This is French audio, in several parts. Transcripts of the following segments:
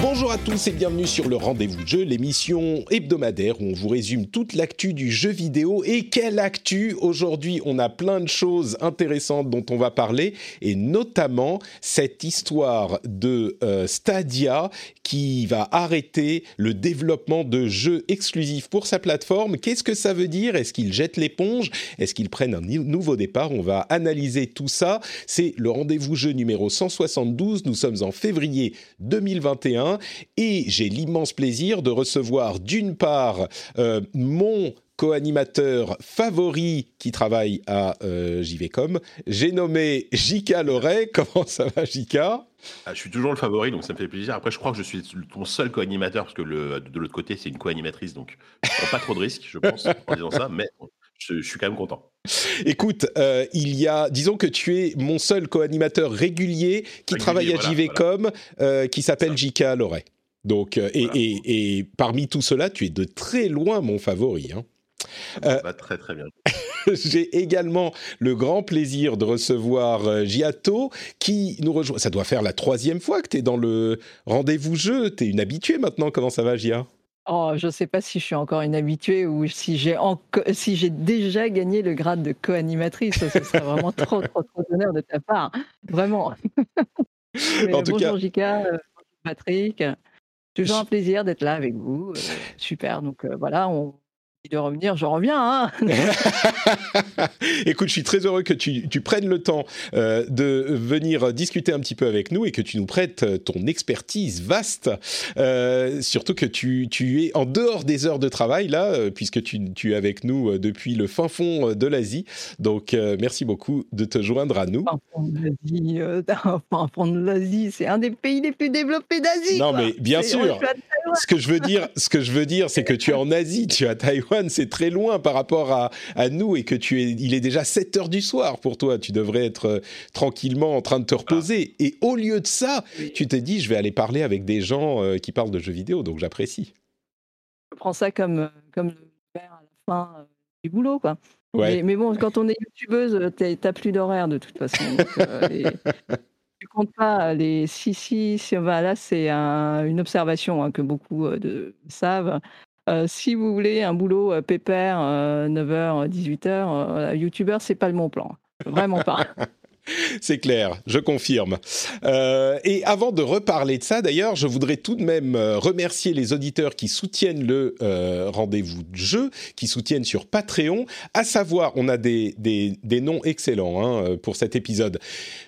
Bonjour à tous et bienvenue sur le Rendez-vous Jeu, l'émission hebdomadaire où on vous résume toute l'actu du jeu vidéo. Et quelle actu Aujourd'hui, on a plein de choses intéressantes dont on va parler, et notamment cette histoire de euh, Stadia qui va arrêter le développement de jeux exclusifs pour sa plateforme. Qu'est-ce que ça veut dire? Est-ce qu'ils jettent l'éponge? Est-ce qu'ils prennent un nouveau départ? On va analyser tout ça. C'est le Rendez-vous Jeu numéro 172. Nous sommes en février 2021 et j'ai l'immense plaisir de recevoir d'une part euh, mon co-animateur favori qui travaille à euh, JVcom. J'ai nommé Jika Loret. Comment ça va, Jika ah, Je suis toujours le favori, donc ça me fait plaisir. Après, je crois que je suis ton seul co-animateur, parce que de l'autre côté, c'est une co-animatrice, donc je prends pas trop de risques, je pense, en disant ça, mais je, suis quand même content. Écoute, euh, il y a, disons que tu es mon seul co-animateur régulier qui travaille à JVcom, euh, qui s'appelle Jika Loret. Donc, euh, et, et, et, parmi tout cela, tu es de très loin mon favori. Hein. Ça va très très bien. J'ai également le grand plaisir de recevoir Giato qui nous rejoint. Ça doit faire la troisième fois que tu es dans le rendez-vous jeu. Tu es une habituée maintenant. Comment ça va, Gia? Oh, je ne sais pas si je suis encore une habituée ou si j'ai si j'ai déjà gagné le grade de co-animatrice. Ce serait vraiment trop, trop, trop d'honneur de ta part. Vraiment. en tout bonjour Jika, euh, Patrick. Toujours un plaisir d'être là avec vous. Euh, super. Donc euh, voilà, on de revenir, je reviens. Hein Écoute, je suis très heureux que tu, prennes le temps euh, de venir discuter un petit peu avec nous et que tu nous prêtes euh, ton expertise vaste. Euh, surtout que tu, es en dehors des heures de travail, là, puisque tu, es avec nous depuis le fin fond de l'Asie. Donc, merci beaucoup de te joindre à nous. Fin fond de l'Asie, c'est un des pays les plus développés d'Asie. Non, mais bien sûr. Ce que je veux dire, ce que je veux dire, c'est que tu es en Asie, tu es à Taïwan c'est très loin par rapport à, nous et que tu es, il est déjà 7 heures du soir pour toi. Tu devrais être euh, tranquillement en train de te reposer. Et au lieu de ça, tu t'es dit, je vais aller parler avec des gens euh, qui parlent de jeux vidéo, donc j'apprécie. Je prends ça comme, euh, comme le faire à la fin du boulot, quoi. Mais, bon, quand on est youtubeuse, t'as plus d'horaire de toute façon. tu comptes pas les si si, si là c'est une observation hein, que beaucoup de, savent euh, si vous voulez un boulot euh, pépère, 9h, 18h, YouTubeur, c'est pas le bon plan. Vraiment pas. C'est clair, je confirme. Euh, et avant de reparler de ça, d'ailleurs, je voudrais tout de même euh, remercier les auditeurs qui soutiennent le euh, rendez-vous de jeu, qui soutiennent sur Patreon. À savoir, on a des, des, noms excellents hein, pour cet épisode.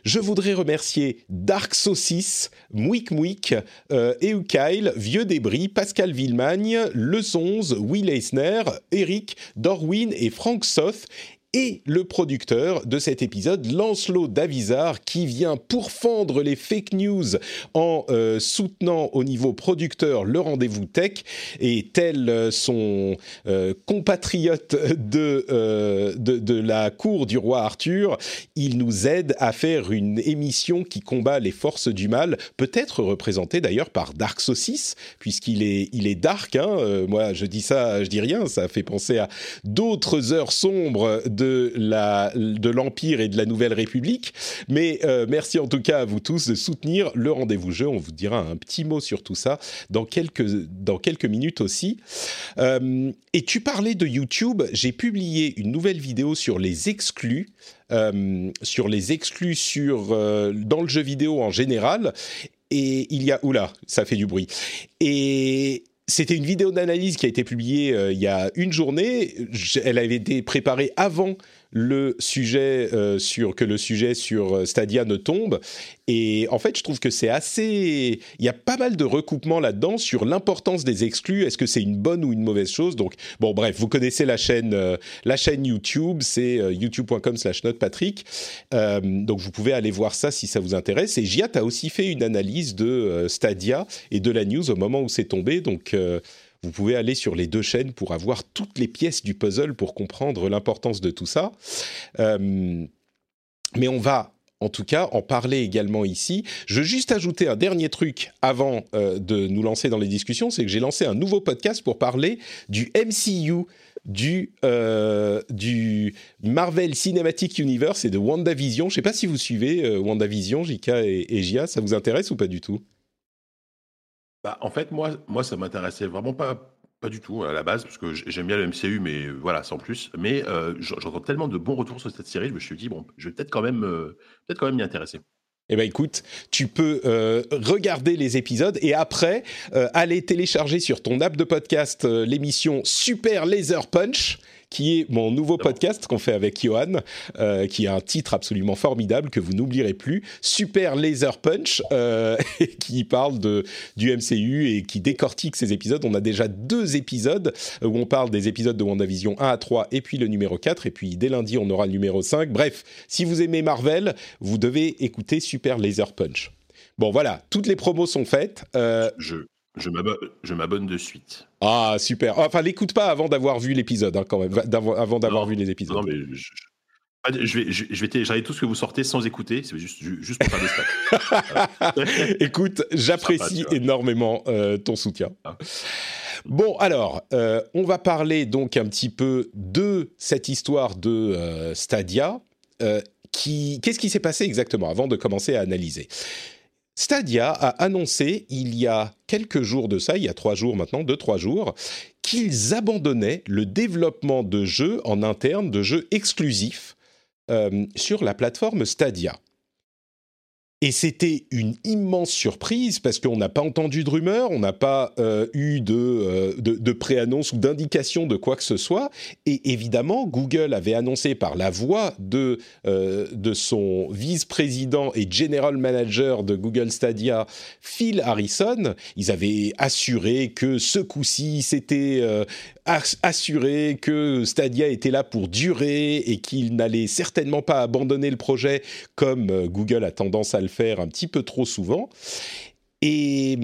Je voudrais remercier Dark Saucis, Mouik Mouik, euh, Eukail, Vieux Débris, Pascal Villemagne, Le Sonze, Will Eisner, Eric, Dorwin et Frank Soth et le producteur de cet épisode, Lancelot Davizard, qui vient pourfendre les fake news en euh, soutenant au niveau producteur le rendez-vous tech, et tel euh, son euh, compatriote de, de, la cour du roi Arthur, il nous aide à faire une émission qui combat les forces du mal, peut-être représentée d'ailleurs par Dark Saucis, puisqu'il est, il est dark, hein, moi je dis ça, je dis rien, ça fait penser à d'autres heures sombres de l'empire et de la nouvelle République. Mais euh, merci en tout cas à vous tous de soutenir le rendez-vous jeu. On vous dira un petit mot sur tout ça dans quelques dans quelques minutes aussi. Euh, et tu parlais de YouTube. J'ai publié une nouvelle vidéo sur les exclus. Euh, sur les exclus sur dans le jeu vidéo en général et il y a oula ça fait du bruit et c'était une vidéo d'analyse qui a été publiée euh, il y a une journée. elle avait été préparée avant le sujet euh, sur que le sujet sur euh, Stadia ne tombe. Et en fait, je trouve que c'est assez. Il y a pas mal de recoupements là-dedans sur l'importance des exclus. Est-ce que c'est une bonne ou une mauvaise chose? Donc, bon, bref, vous connaissez la chaîne, la chaîne YouTube, c'est youtube.com/slash notepatrick. donc, vous pouvez aller voir ça si ça vous intéresse. Et Giat a aussi fait une analyse de Stadia et de la news au moment où c'est tombé. Donc vous pouvez aller sur les deux chaînes pour avoir toutes les pièces du puzzle pour comprendre l'importance de tout ça. Euh, mais on va en tout cas en parler également ici. Je veux juste ajouter un dernier truc avant euh, de nous lancer dans les discussions, c'est que j'ai lancé un nouveau podcast pour parler du MCU, du, euh, du Marvel Cinematic Universe et de WandaVision. Je ne sais pas si vous suivez WandaVision, JK et, et Gia, ça vous intéresse ou pas du tout? Bah, en fait, moi, moi ça m'intéressait vraiment pas, du tout à la base, parce que j'aime bien le MCU, mais voilà, sans plus. Mais euh, j'entends tellement de bons retours sur cette série, je me suis dit, bon, je vais peut-être quand même, euh, m'y intéresser. Eh ben écoute, tu peux euh, regarder les épisodes et après aller télécharger sur ton app de podcast l'émission Super Laser Punch qui est mon nouveau podcast qu'on fait avec Johan, euh, qui a un titre absolument formidable que vous n'oublierez plus, Super Laser Punch, euh, qui parle de, du MCU et qui décortique ces épisodes. On a déjà deux épisodes où on parle des épisodes de WandaVision 1 à 3 et puis le numéro 4, et puis dès lundi on aura le numéro 5. Bref, si vous aimez Marvel, vous devez écouter Super Laser Punch. Bon voilà, toutes les promos sont faites. Euh, je, je m'abonne de suite. Ah, super. Enfin, l'écoute pas avant d'avoir vu l'épisode, hein, quand même, avant d'avoir vu les épisodes. Non, mais je, je vais, je, vais télécharger tout ce que vous sortez sans écouter, c'est juste, juste pour faire des stats. Écoute, j'apprécie énormément euh, ton soutien. Ah. Bon, alors, euh, on va parler donc un petit peu de cette histoire de euh, Stadia. Qu'est-ce qui s'est passé exactement avant de commencer à analyser? Stadia a annoncé il y a quelques jours de ça, il y a trois jours maintenant, deux, trois jours, qu'ils abandonnaient le développement de jeux en interne, de jeux exclusifs euh, sur la plateforme Stadia. Et c'était une immense surprise parce qu'on n'a pas entendu de rumeurs, on n'a pas euh, eu de, euh, de, de préannonce ou d'indication de quoi que ce soit. Et évidemment, Google avait annoncé par la voix de, euh, de son vice-président et general manager de Google Stadia, Phil Harrison, ils avaient assuré que ce coup-ci, c'était assuré que Stadia était là pour durer et qu'il n'allait certainement pas abandonner le projet comme euh, Google a tendance à le faire un petit peu trop souvent. Et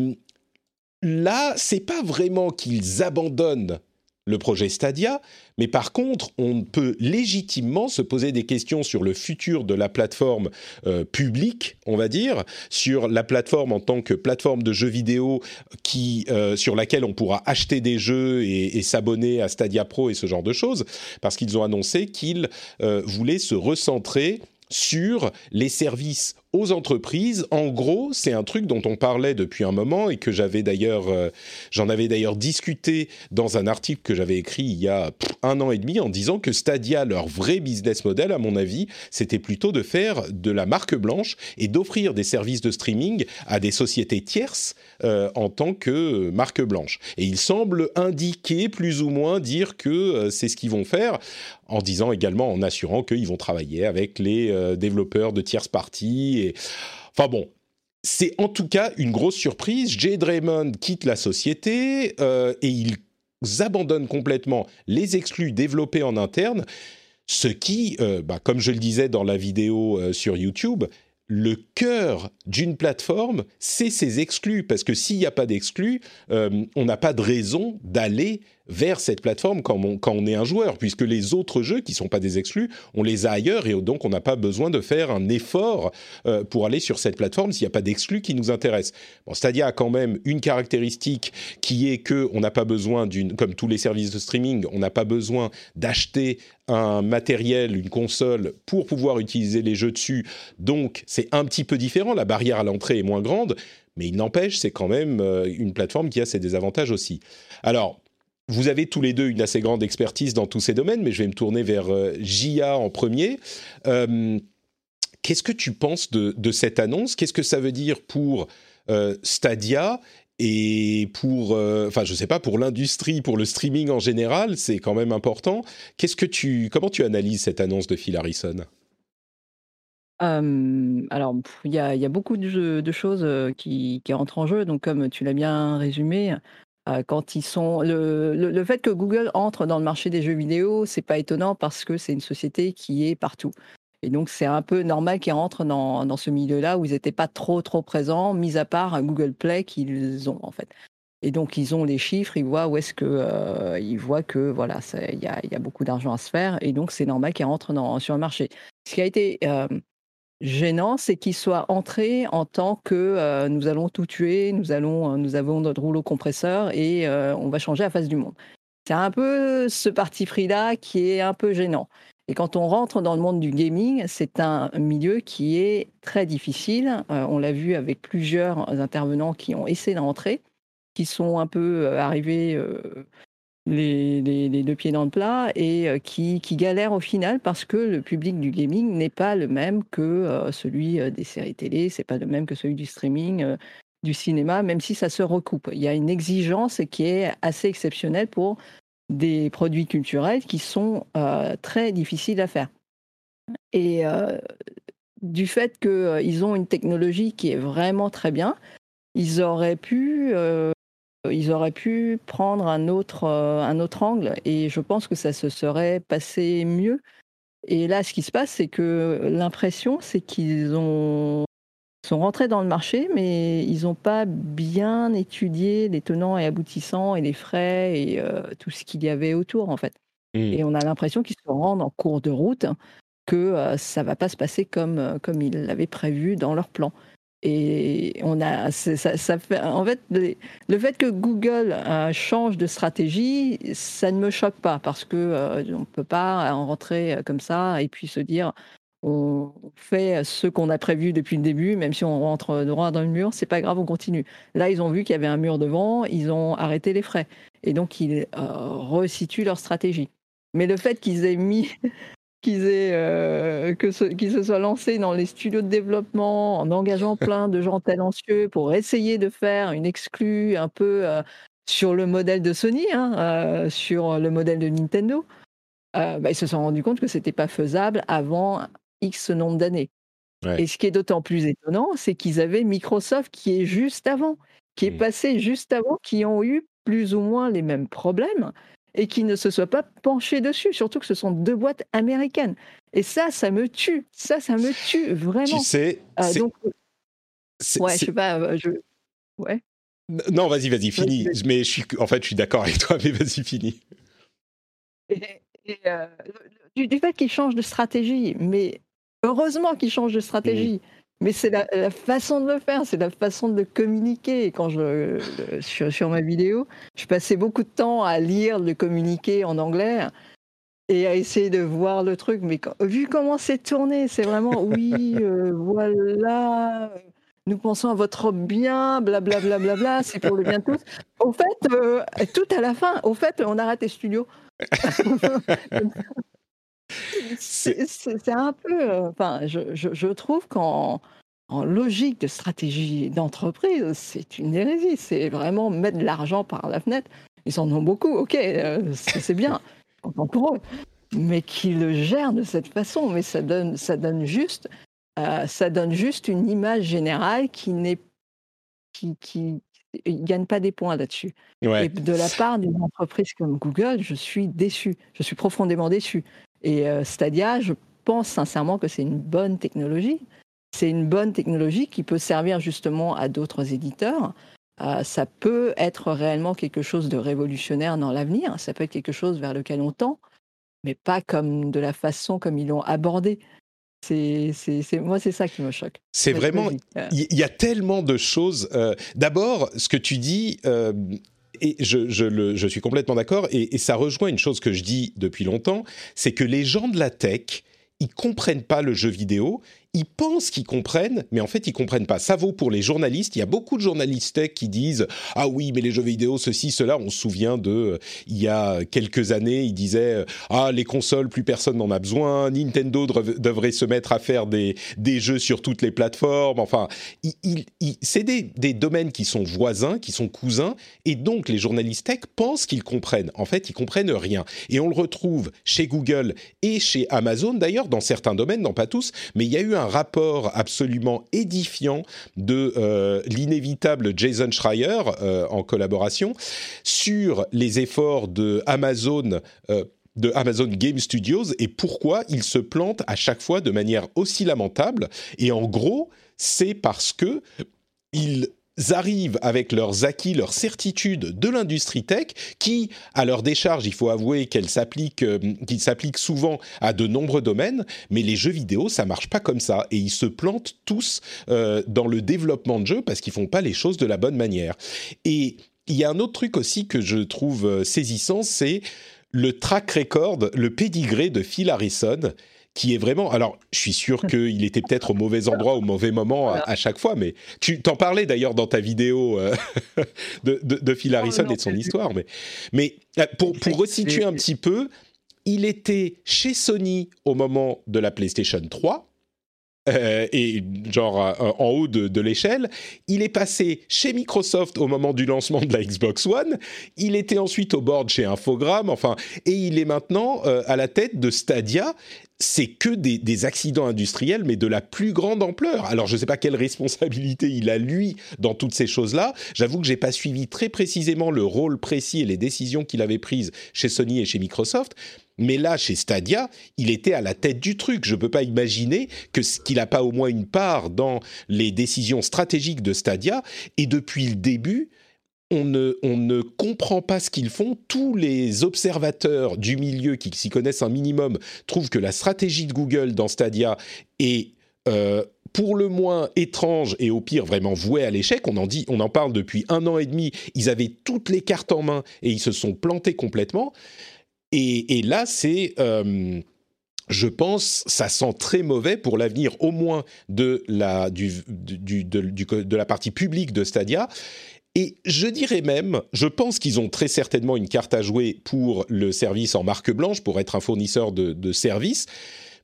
là, c'est pas vraiment qu'ils abandonnent le projet Stadia, mais par contre, on peut légitimement se poser des questions sur le futur de la plateforme euh, publique, on va dire, sur la plateforme en tant que plateforme de jeux vidéo qui, euh, sur laquelle on pourra acheter des jeux et, s'abonner à Stadia Pro et ce genre de choses, parce qu'ils ont annoncé qu'ils euh, voulaient se recentrer sur les services aux entreprises. En gros, c'est un truc dont on parlait depuis un moment et que j'avais d'ailleurs, euh, j'en avais d'ailleurs discuté dans un article que j'avais écrit il y a un an et demi en disant que Stadia, leur vrai business model, à mon avis, c'était plutôt de faire de la marque blanche et d'offrir des services de streaming à des sociétés tierces euh, en tant que marque blanche. Et il semble indiquer plus ou moins dire que euh, c'est ce qu'ils vont faire en disant également, en assurant qu'ils vont travailler avec les développeurs de tierces parties Enfin bon, c'est en tout cas une grosse surprise. Jade Raymond quitte la société euh, et ils abandonnent complètement les exclus développés en interne, ce qui, euh, bah, comme je le disais dans la vidéo euh, sur YouTube, le cœur d'une plateforme, c'est ses exclus, parce que s'il n'y a pas d'exclus, on n'a pas de raison d'aller vers cette plateforme quand on, est un joueur, puisque les autres jeux qui ne sont pas des exclus, on les a ailleurs et donc on n'a pas besoin de faire un effort euh, pour aller sur cette plateforme s'il n'y a pas d'exclus qui nous intéressent. Bon, Stadia a quand même une caractéristique qui est que on n'a pas besoin d'une, comme tous les services de streaming, on n'a pas besoin d'acheter un matériel, une console pour pouvoir utiliser les jeux dessus. Donc c'est un petit peu différent, la barrière à l'entrée est moins grande, mais il n'empêche, c'est quand même euh, une plateforme qui a ses désavantages aussi. Alors, vous avez tous les deux une assez grande expertise dans tous ces domaines, mais je vais me tourner vers euh, Jia en premier. Euh, qu'est-ce que tu penses de, cette annonce? Qu'est-ce que ça veut dire pour euh, Stadia et pour, euh, enfin, je sais pas, pour l'industrie, pour le streaming en général, c'est quand même important. Qu'est-ce que tu, comment tu analyses cette annonce de Phil Harrison? Alors, il y a, beaucoup de, choses qui, qui, entrent en jeu. Donc, comme tu l'as bien résumé, quand ils sont le, le, fait que Google entre dans le marché des jeux vidéo, c'est pas étonnant parce que c'est une société qui est partout. Et donc, c'est un peu normal qu'ils rentrent dans, dans ce milieu-là où ils n'étaient pas trop, trop présents, mis à part Google Play qu'ils ont, en fait. Et donc, ils ont les chiffres, ils voient où est-ce que, ils voient que, voilà, il y a, y a, beaucoup d'argent à se faire. Et donc, c'est normal qu'ils rentrent dans, sur le marché. Ce qui a été gênant, c'est qu'ils soient entrés en tant que euh, nous allons tout tuer, nous allons, euh, nous avons notre rouleau compresseur et euh, on va changer la face du monde. C'est un peu ce parti pris-là qui est un peu gênant. Et quand on rentre dans le monde du gaming, c'est un milieu qui est très difficile. on l'a vu avec plusieurs intervenants qui ont essayé d'entrer, qui sont un peu arrivés les, deux pieds dans le plat et euh, qui, galèrent au final parce que le public du gaming n'est pas le même que euh, celui euh, des séries télé, c'est pas le même que celui du streaming, du cinéma, même si ça se recoupe. Il y a une exigence qui est assez exceptionnelle pour des produits culturels qui sont très difficiles à faire. Et du fait qu'ils ont une technologie qui est vraiment très bien, ils auraient pu ils auraient pu prendre un autre, euh, un autre angle et je pense que ça se serait passé mieux. Et là, ce qui se passe, c'est que l'impression, c'est qu'ils ont sont rentrés dans le marché, mais ils n'ont pas bien étudié les tenants et aboutissants et les frais et euh, tout ce qu'il y avait autour, en fait. Mmh. Et on a l'impression qu'ils se rendent en cours de route, que euh, ça va pas se passer comme, comme ils l'avaient prévu dans leur plan. Et on a, ça, fait, en fait, le fait que Google euh, change de stratégie, ça ne me choque pas parce que euh, on ne peut pas en rentrer euh, comme ça et puis se dire on fait ce qu'on a prévu depuis le début, même si on rentre droit dans le mur, c'est pas grave, on continue. Là, ils ont vu qu'il y avait un mur devant, ils ont arrêté les frais et donc ils resituent leur stratégie. Mais le fait qu'ils aient mis qu'ils aient euh, que se soient lancés dans les studios de développement en engageant plein de gens talentueux pour essayer de faire une exclue un peu euh, sur le modèle de Sony, hein, euh, sur le modèle de Nintendo. Bah, ils se sont rendus compte que c'était pas faisable avant X nombre d'années. Et ce qui est d'autant plus étonnant, c'est qu'ils avaient Microsoft qui est juste avant, qui est mmh. passé juste avant, qui ont eu plus ou moins les mêmes problèmes et qui ne se soit pas penché dessus, surtout que ce sont deux boîtes américaines. Et ça, ça me tue. Ça, ça me tue vraiment. Tu sais, euh, donc, ouais, je sais pas, euh, je... ouais. Non, vas-y, vas-y, finis. Mais je suis, en fait, je suis d'accord avec toi, mais vas-y, finis. Et, euh, du, fait qu'ils changent de stratégie, mais heureusement qu'ils changent de stratégie. Mmh. Mais c'est la, façon de le faire, c'est la façon de le communiquer. Quand je, sur, sur, ma vidéo, je passais beaucoup de temps à lire le communiqué en anglais et à essayer de voir le truc. Mais vu comment c'est tourné, c'est vraiment oui, euh, voilà, nous pensons à votre bien, blablabla, bla, bla, bla, c'est pour le bien de tous. Au fait, euh, tout à la fin, au fait, on arrête les studios. C'est un peu. Euh, enfin, je, je, trouve qu'en en logique de stratégie d'entreprise, c'est une hérésie. C'est vraiment mettre de l'argent par la fenêtre. Ils en ont beaucoup, ok, euh, c'est bien, pour eux. Mais qu'ils le gèrent de cette façon, mais ça donne, ça donne juste, euh, ça donne juste une image générale qui n'est, qui, qui, gagne pas des points là-dessus. Et de la part d'une entreprise comme Google, je suis déçu. Je suis profondément déçu. Et euh, Stadia, je pense sincèrement que c'est une bonne technologie. C'est une bonne technologie qui peut servir justement à d'autres éditeurs. Euh, ça peut être réellement quelque chose de révolutionnaire dans l'avenir. Ça peut être quelque chose vers lequel on tend, mais pas comme de la façon comme ils l'ont abordé. C'est, moi, c'est ça qui me choque. C'est vraiment. Il y, a tellement de choses. Euh, d'abord, ce que tu dis, et je, suis complètement d'accord, et, ça rejoint une chose que je dis depuis longtemps, c'est que les gens de la tech, ils comprennent pas le jeu vidéo, ils pensent qu'ils comprennent, mais en fait, ils comprennent pas. Ça vaut pour les journalistes. Il y a beaucoup de journalistes tech qui disent Ah oui, mais les jeux vidéo, ceci, cela. On se souvient de, euh, il y a quelques années, ils disaient Ah, les consoles, plus personne n'en a besoin. Nintendo devrait se mettre à faire des, des jeux sur toutes les plateformes. Enfin, c'est des, des domaines qui sont voisins, qui sont cousins. Et donc, les journalistes tech pensent qu'ils comprennent. En fait, ils comprennent rien. Et on le retrouve chez Google et chez Amazon, d'ailleurs, dans certains domaines, dans pas tous. Mais il y a eu un rapport absolument édifiant de euh, l'inévitable Jason Schreier euh, en collaboration sur les efforts de Amazon. Euh, de Amazon Game Studios et pourquoi ils se plantent à chaque fois de manière aussi lamentable. Et en gros, c'est parce que arrivent avec leurs acquis, leurs certitudes de l'industrie tech, qui, à leur décharge, il faut avouer qu'elles s'appliquent, euh, qu'ils s'appliquent souvent à de nombreux domaines, mais les jeux vidéo, ça marche pas comme ça, et ils se plantent tous euh, dans le développement de jeux parce qu'ils font pas les choses de la bonne manière. Et il y a un autre truc aussi que je trouve euh, saisissant, c'est le track record, le pédigré de Phil Harrison, qui est vraiment. Alors, je suis sûr qu'il était peut-être au mauvais endroit au mauvais moment à, chaque fois, mais tu t'en parlais d'ailleurs dans ta vidéo euh, de, de, Phil oh, Harrison et de son histoire. Mais, mais euh, pour, pour resituer un petit peu, il était chez Sony au moment de la PlayStation 3. Euh, et genre en haut de, de l'échelle. Il est passé chez Microsoft au moment du lancement de la Xbox One. Il était ensuite au board chez Infogrames. Enfin, et il est maintenant à la tête de Stadia c'est que des, accidents industriels, mais de la plus grande ampleur. Alors, je ne sais pas quelle responsabilité il a, lui, dans toutes ces choses-là. J'avoue que j'ai pas suivi très précisément le rôle précis et les décisions qu'il avait prises chez Sony et chez Microsoft. Mais là, chez Stadia, il était à la tête du truc. Je ne peux pas imaginer que qu'il n'a pas au moins une part dans les décisions stratégiques de Stadia. Et depuis le début, on ne, comprend pas ce qu'ils font. Tous les observateurs du milieu qui s'y connaissent un minimum trouvent que la stratégie de Google dans Stadia est euh, pour le moins étrange et au pire vraiment vouée à l'échec. On en dit, on en parle depuis un an et demi. Ils avaient toutes les cartes en main et ils se sont plantés complètement. Et, là, c'est euh, je pense, ça sent très mauvais pour l'avenir, au moins de la, de la partie publique de Stadia. Et je dirais même, je pense qu'ils ont très certainement une carte à jouer pour le service en marque blanche, pour être un fournisseur de, services.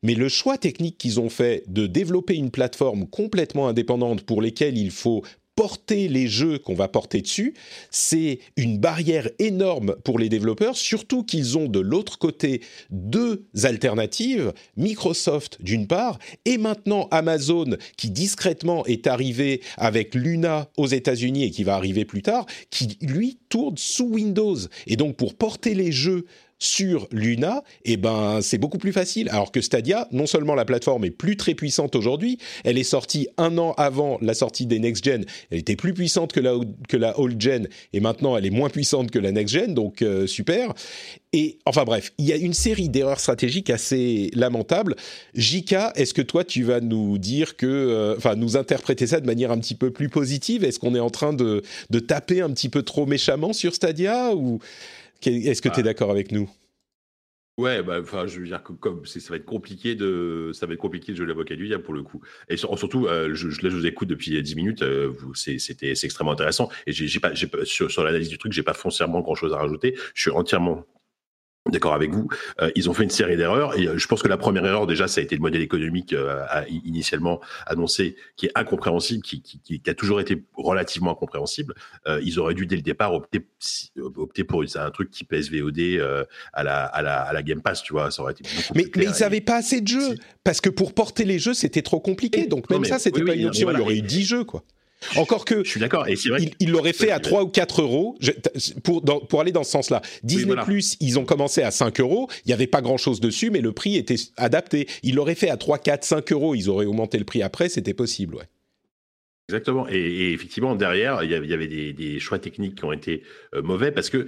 Mais le choix technique qu'ils ont fait de développer une plateforme complètement indépendante pour lesquelles il faut porter les jeux qu'on va porter dessus, c'est une barrière énorme pour les développeurs, surtout qu'ils ont de l'autre côté deux alternatives, Microsoft d'une part, et maintenant Amazon qui discrètement est arrivé avec Luna aux États-Unis et qui va arriver plus tard, qui lui tourne sous Windows. Et donc pour porter les jeux sur Luna, eh ben, c'est beaucoup plus facile. Alors que Stadia, non seulement la plateforme est plus très puissante aujourd'hui, elle est sortie un an avant la sortie des next gen. Elle était plus puissante que la que la old gen et maintenant elle est moins puissante que la next gen, donc euh, super. Et enfin bref, il y a une série d'erreurs stratégiques assez lamentables. Jika, est-ce que toi tu vas nous dire que, euh, enfin nous interpréter ça de manière un petit peu plus positive? Est-ce qu'on est en train de, de taper un petit peu trop méchamment sur Stadia ou est-ce que tu es bah. d'accord avec nous? Ouais, bah, enfin, je veux dire que comme ça va être compliqué de, ça va être compliqué de jouer l'avocat du diable pour le coup. Et surtout, euh, je, là, je vous écoute depuis 10 minutes. Euh, c'était, c'est extrêmement intéressant. Et j'ai, pas, j'ai sur, sur l'analyse du truc, j'ai pas foncièrement grand chose à rajouter. Je suis entièrement D'accord avec vous. Euh, ils ont fait une série d'erreurs et euh, je pense que la première erreur déjà, ça a été le modèle économique euh, initialement annoncé, qui est incompréhensible, qui, qui, qui, a toujours été relativement incompréhensible. ils auraient dû dès le départ opter, opter pour un truc qui pèse VOD à, la, à, la, à la Game Pass, tu vois. Ça aurait été mais, mais ils n'avaient pas assez de jeux parce que pour porter les jeux, c'était trop compliqué. Donc même ça, c'était pas une option. il y aurait eu 10 jeux, quoi. Encore que. Je suis d'accord. Et c'est vrai. Il l'aurait fait à 3 ou 4 euros pour, pour aller dans ce sens-là. Disney Plus, ils ont commencé à 5 euros. Il n'y avait pas grand-chose dessus, mais le prix était adapté. Il l'aurait fait à 3, 4, 5 euros. Ils auraient augmenté le prix après. C'était possible, ouais. Exactement. Et, effectivement, derrière, il y avait, des, choix techniques qui ont été euh, mauvais parce que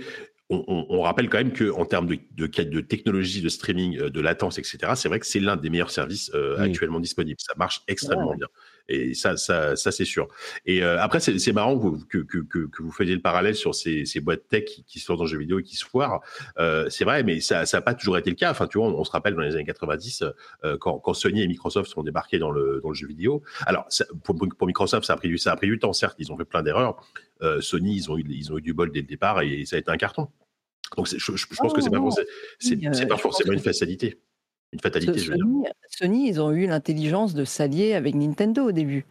on, rappelle quand même qu'en termes de, de, de, technologie, de streaming, de latence, etc., c'est vrai que c'est l'un des meilleurs services actuellement disponibles. Ça marche extrêmement bien. Et ça, ça, ça c'est sûr. Et euh, après, c'est marrant que, que, que, que, vous faisiez le parallèle sur ces, ces boîtes tech qui, qui, sortent dans jeux vidéo et qui se foirent. Euh, c'est vrai, mais ça n'a pas toujours été le cas. Enfin, tu vois, on, se rappelle dans les années 90, euh, quand, quand, Sony et Microsoft sont débarqués dans le, dans le jeu vidéo. Alors, pour, pour, Microsoft, ça a, pris du, ça a pris du temps, certes, ils ont fait plein d'erreurs. Sony, ils ont, eu, ils ont eu du bol dès le départ et ça a été un carton. Donc, je, je, pense que c'est pas, pas forcément une facilité une fatalité. Sony, Sony, ils ont eu l'intelligence de s'allier avec Nintendo au début.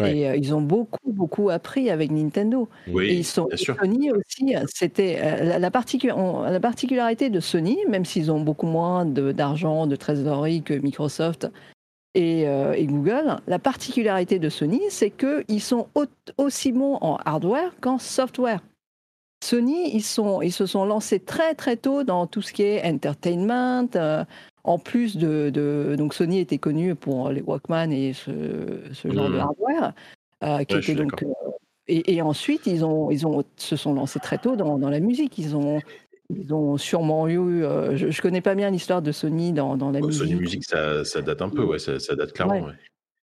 Et euh, ils ont beaucoup, beaucoup appris avec Nintendo. Oui, et ils sont, Sony aussi, c'était euh, la, la, la, particularité de Sony, même s'ils ont beaucoup moins d'argent, de, trésorerie que Microsoft et, euh, et, Google, la particularité de Sony, c'est qu'ils sont aussi bons en hardware qu'en software. Sony, ils, sont, ils se sont lancés très très tôt dans tout ce qui est entertainment, en plus de, donc Sony était connu pour les Walkman et ce, genre de mmh. hardware, euh, qui était donc euh, et, ensuite ils ont ils ont se sont lancés très tôt dans, la musique. Ils ont ils ont sûrement eu. Euh, je, ne connais pas bien l'histoire de Sony dans, la musique. Sony Music, ça, date un peu, ouais, ça, date clairement.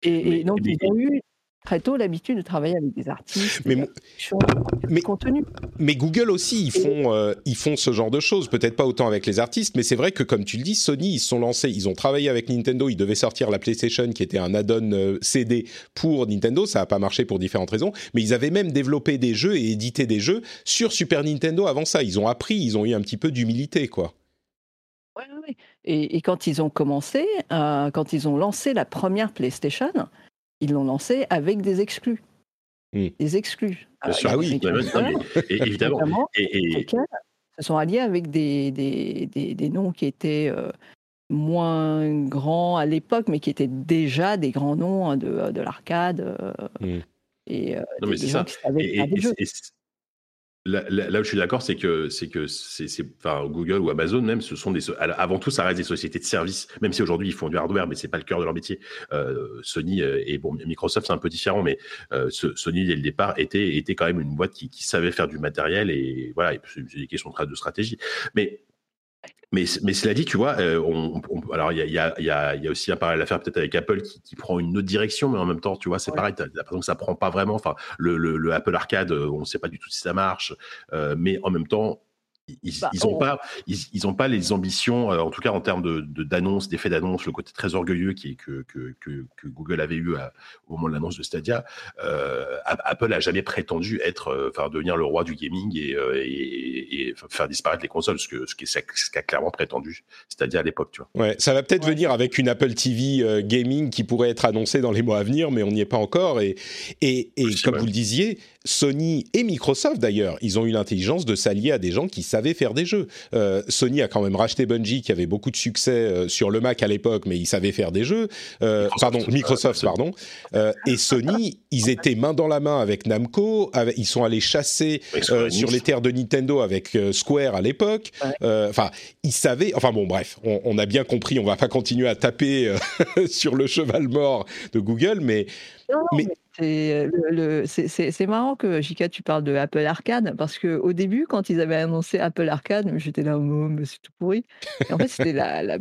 Et, et, donc, ils ont eu très tôt l'habitude de travailler avec des artistes, mais, mais, contenu. Mais Google aussi, ils font, euh, ils font ce genre de choses. Peut-être pas autant avec les artistes, mais c'est vrai que comme tu le dis, Sony, ils se sont lancés, ils ont travaillé avec Nintendo, ils devaient sortir la PlayStation qui était un add-on euh, CD pour Nintendo. Ça n'a pas marché pour différentes raisons, mais ils avaient même développé des jeux et édité des jeux sur Super Nintendo avant ça. Ils ont appris, ils ont eu un petit peu d'humilité, quoi. Oui, oui. Et, et, quand ils ont commencé, euh, quand ils ont lancé la première PlayStation, ils l'ont lancé avec des exclus. Hmm. Des exclus. Ah oui, évidemment. Et, se sont alliés avec des, des, des, noms qui étaient euh, moins grands à l'époque, mais qui étaient déjà des grands noms hein, de, de l'arcade. Euh, hmm. Et euh, non, mais c'est ça. et, Là, où je suis d'accord, c'est que c'est que c'est, enfin Google ou Amazon même, ce sont des avant tout ça reste des sociétés de services. Même si aujourd'hui ils font du hardware, mais c'est pas le cœur de leur métier. Euh, Sony euh, et bon Microsoft c'est un peu différent, mais euh, Sony dès le départ était était quand même une boîte qui, savait faire du matériel et voilà, c'est des questions de stratégie. Mais mais, mais cela dit, tu vois, euh, on, alors il y a, y, a, y, a, y a, aussi un parallèle à faire peut-être avec Apple qui, qui, prend une autre direction, mais en même temps, tu vois, c'est pareil, t'as l'impression que ça prend pas vraiment. Enfin, le, le, le Apple Arcade, euh, on ne sait pas du tout si ça marche, euh, mais en même temps, ils, bah, ils ont pas, ils, ils, ont pas les ambitions, euh, en tout cas en termes de d'annonce, d'effet d'annonce, le côté très orgueilleux qui que, que, que, que Google avait eu à, au moment de l'annonce de Stadia. Euh, Apple a jamais prétendu être, euh, enfin devenir le roi du gaming et, euh, et, et, faire disparaître les consoles, ce que ce qu'a clairement prétendu Stadia à l'époque, tu vois. Ouais, ça va peut-être venir avec une Apple TV gaming qui pourrait être annoncée dans les mois à venir, mais on n'y est pas encore. Et et, et comme vous le disiez, Sony et Microsoft d'ailleurs, ils ont eu l'intelligence de s'allier à des gens qui savait faire des jeux. Euh, Sony a quand même racheté Bungie, qui avait beaucoup de succès euh, sur le Mac à l'époque, mais ils savaient faire des jeux. Euh, pardon, Microsoft, pardon. et Sony, ils étaient main dans la main avec Namco. ils sont allés chasser sur les terres de Nintendo avec Square à l'époque. Enfin, ils savaient. Enfin bon, bref, on, a bien compris. On va pas continuer à taper sur le cheval mort de Google, mais. mais c'est marrant que, Jika, tu parles de Apple Arcade, parce qu'au début, quand ils avaient annoncé Apple Arcade, j'étais là, oh, mais c'est tout pourri. en fait, c'était la,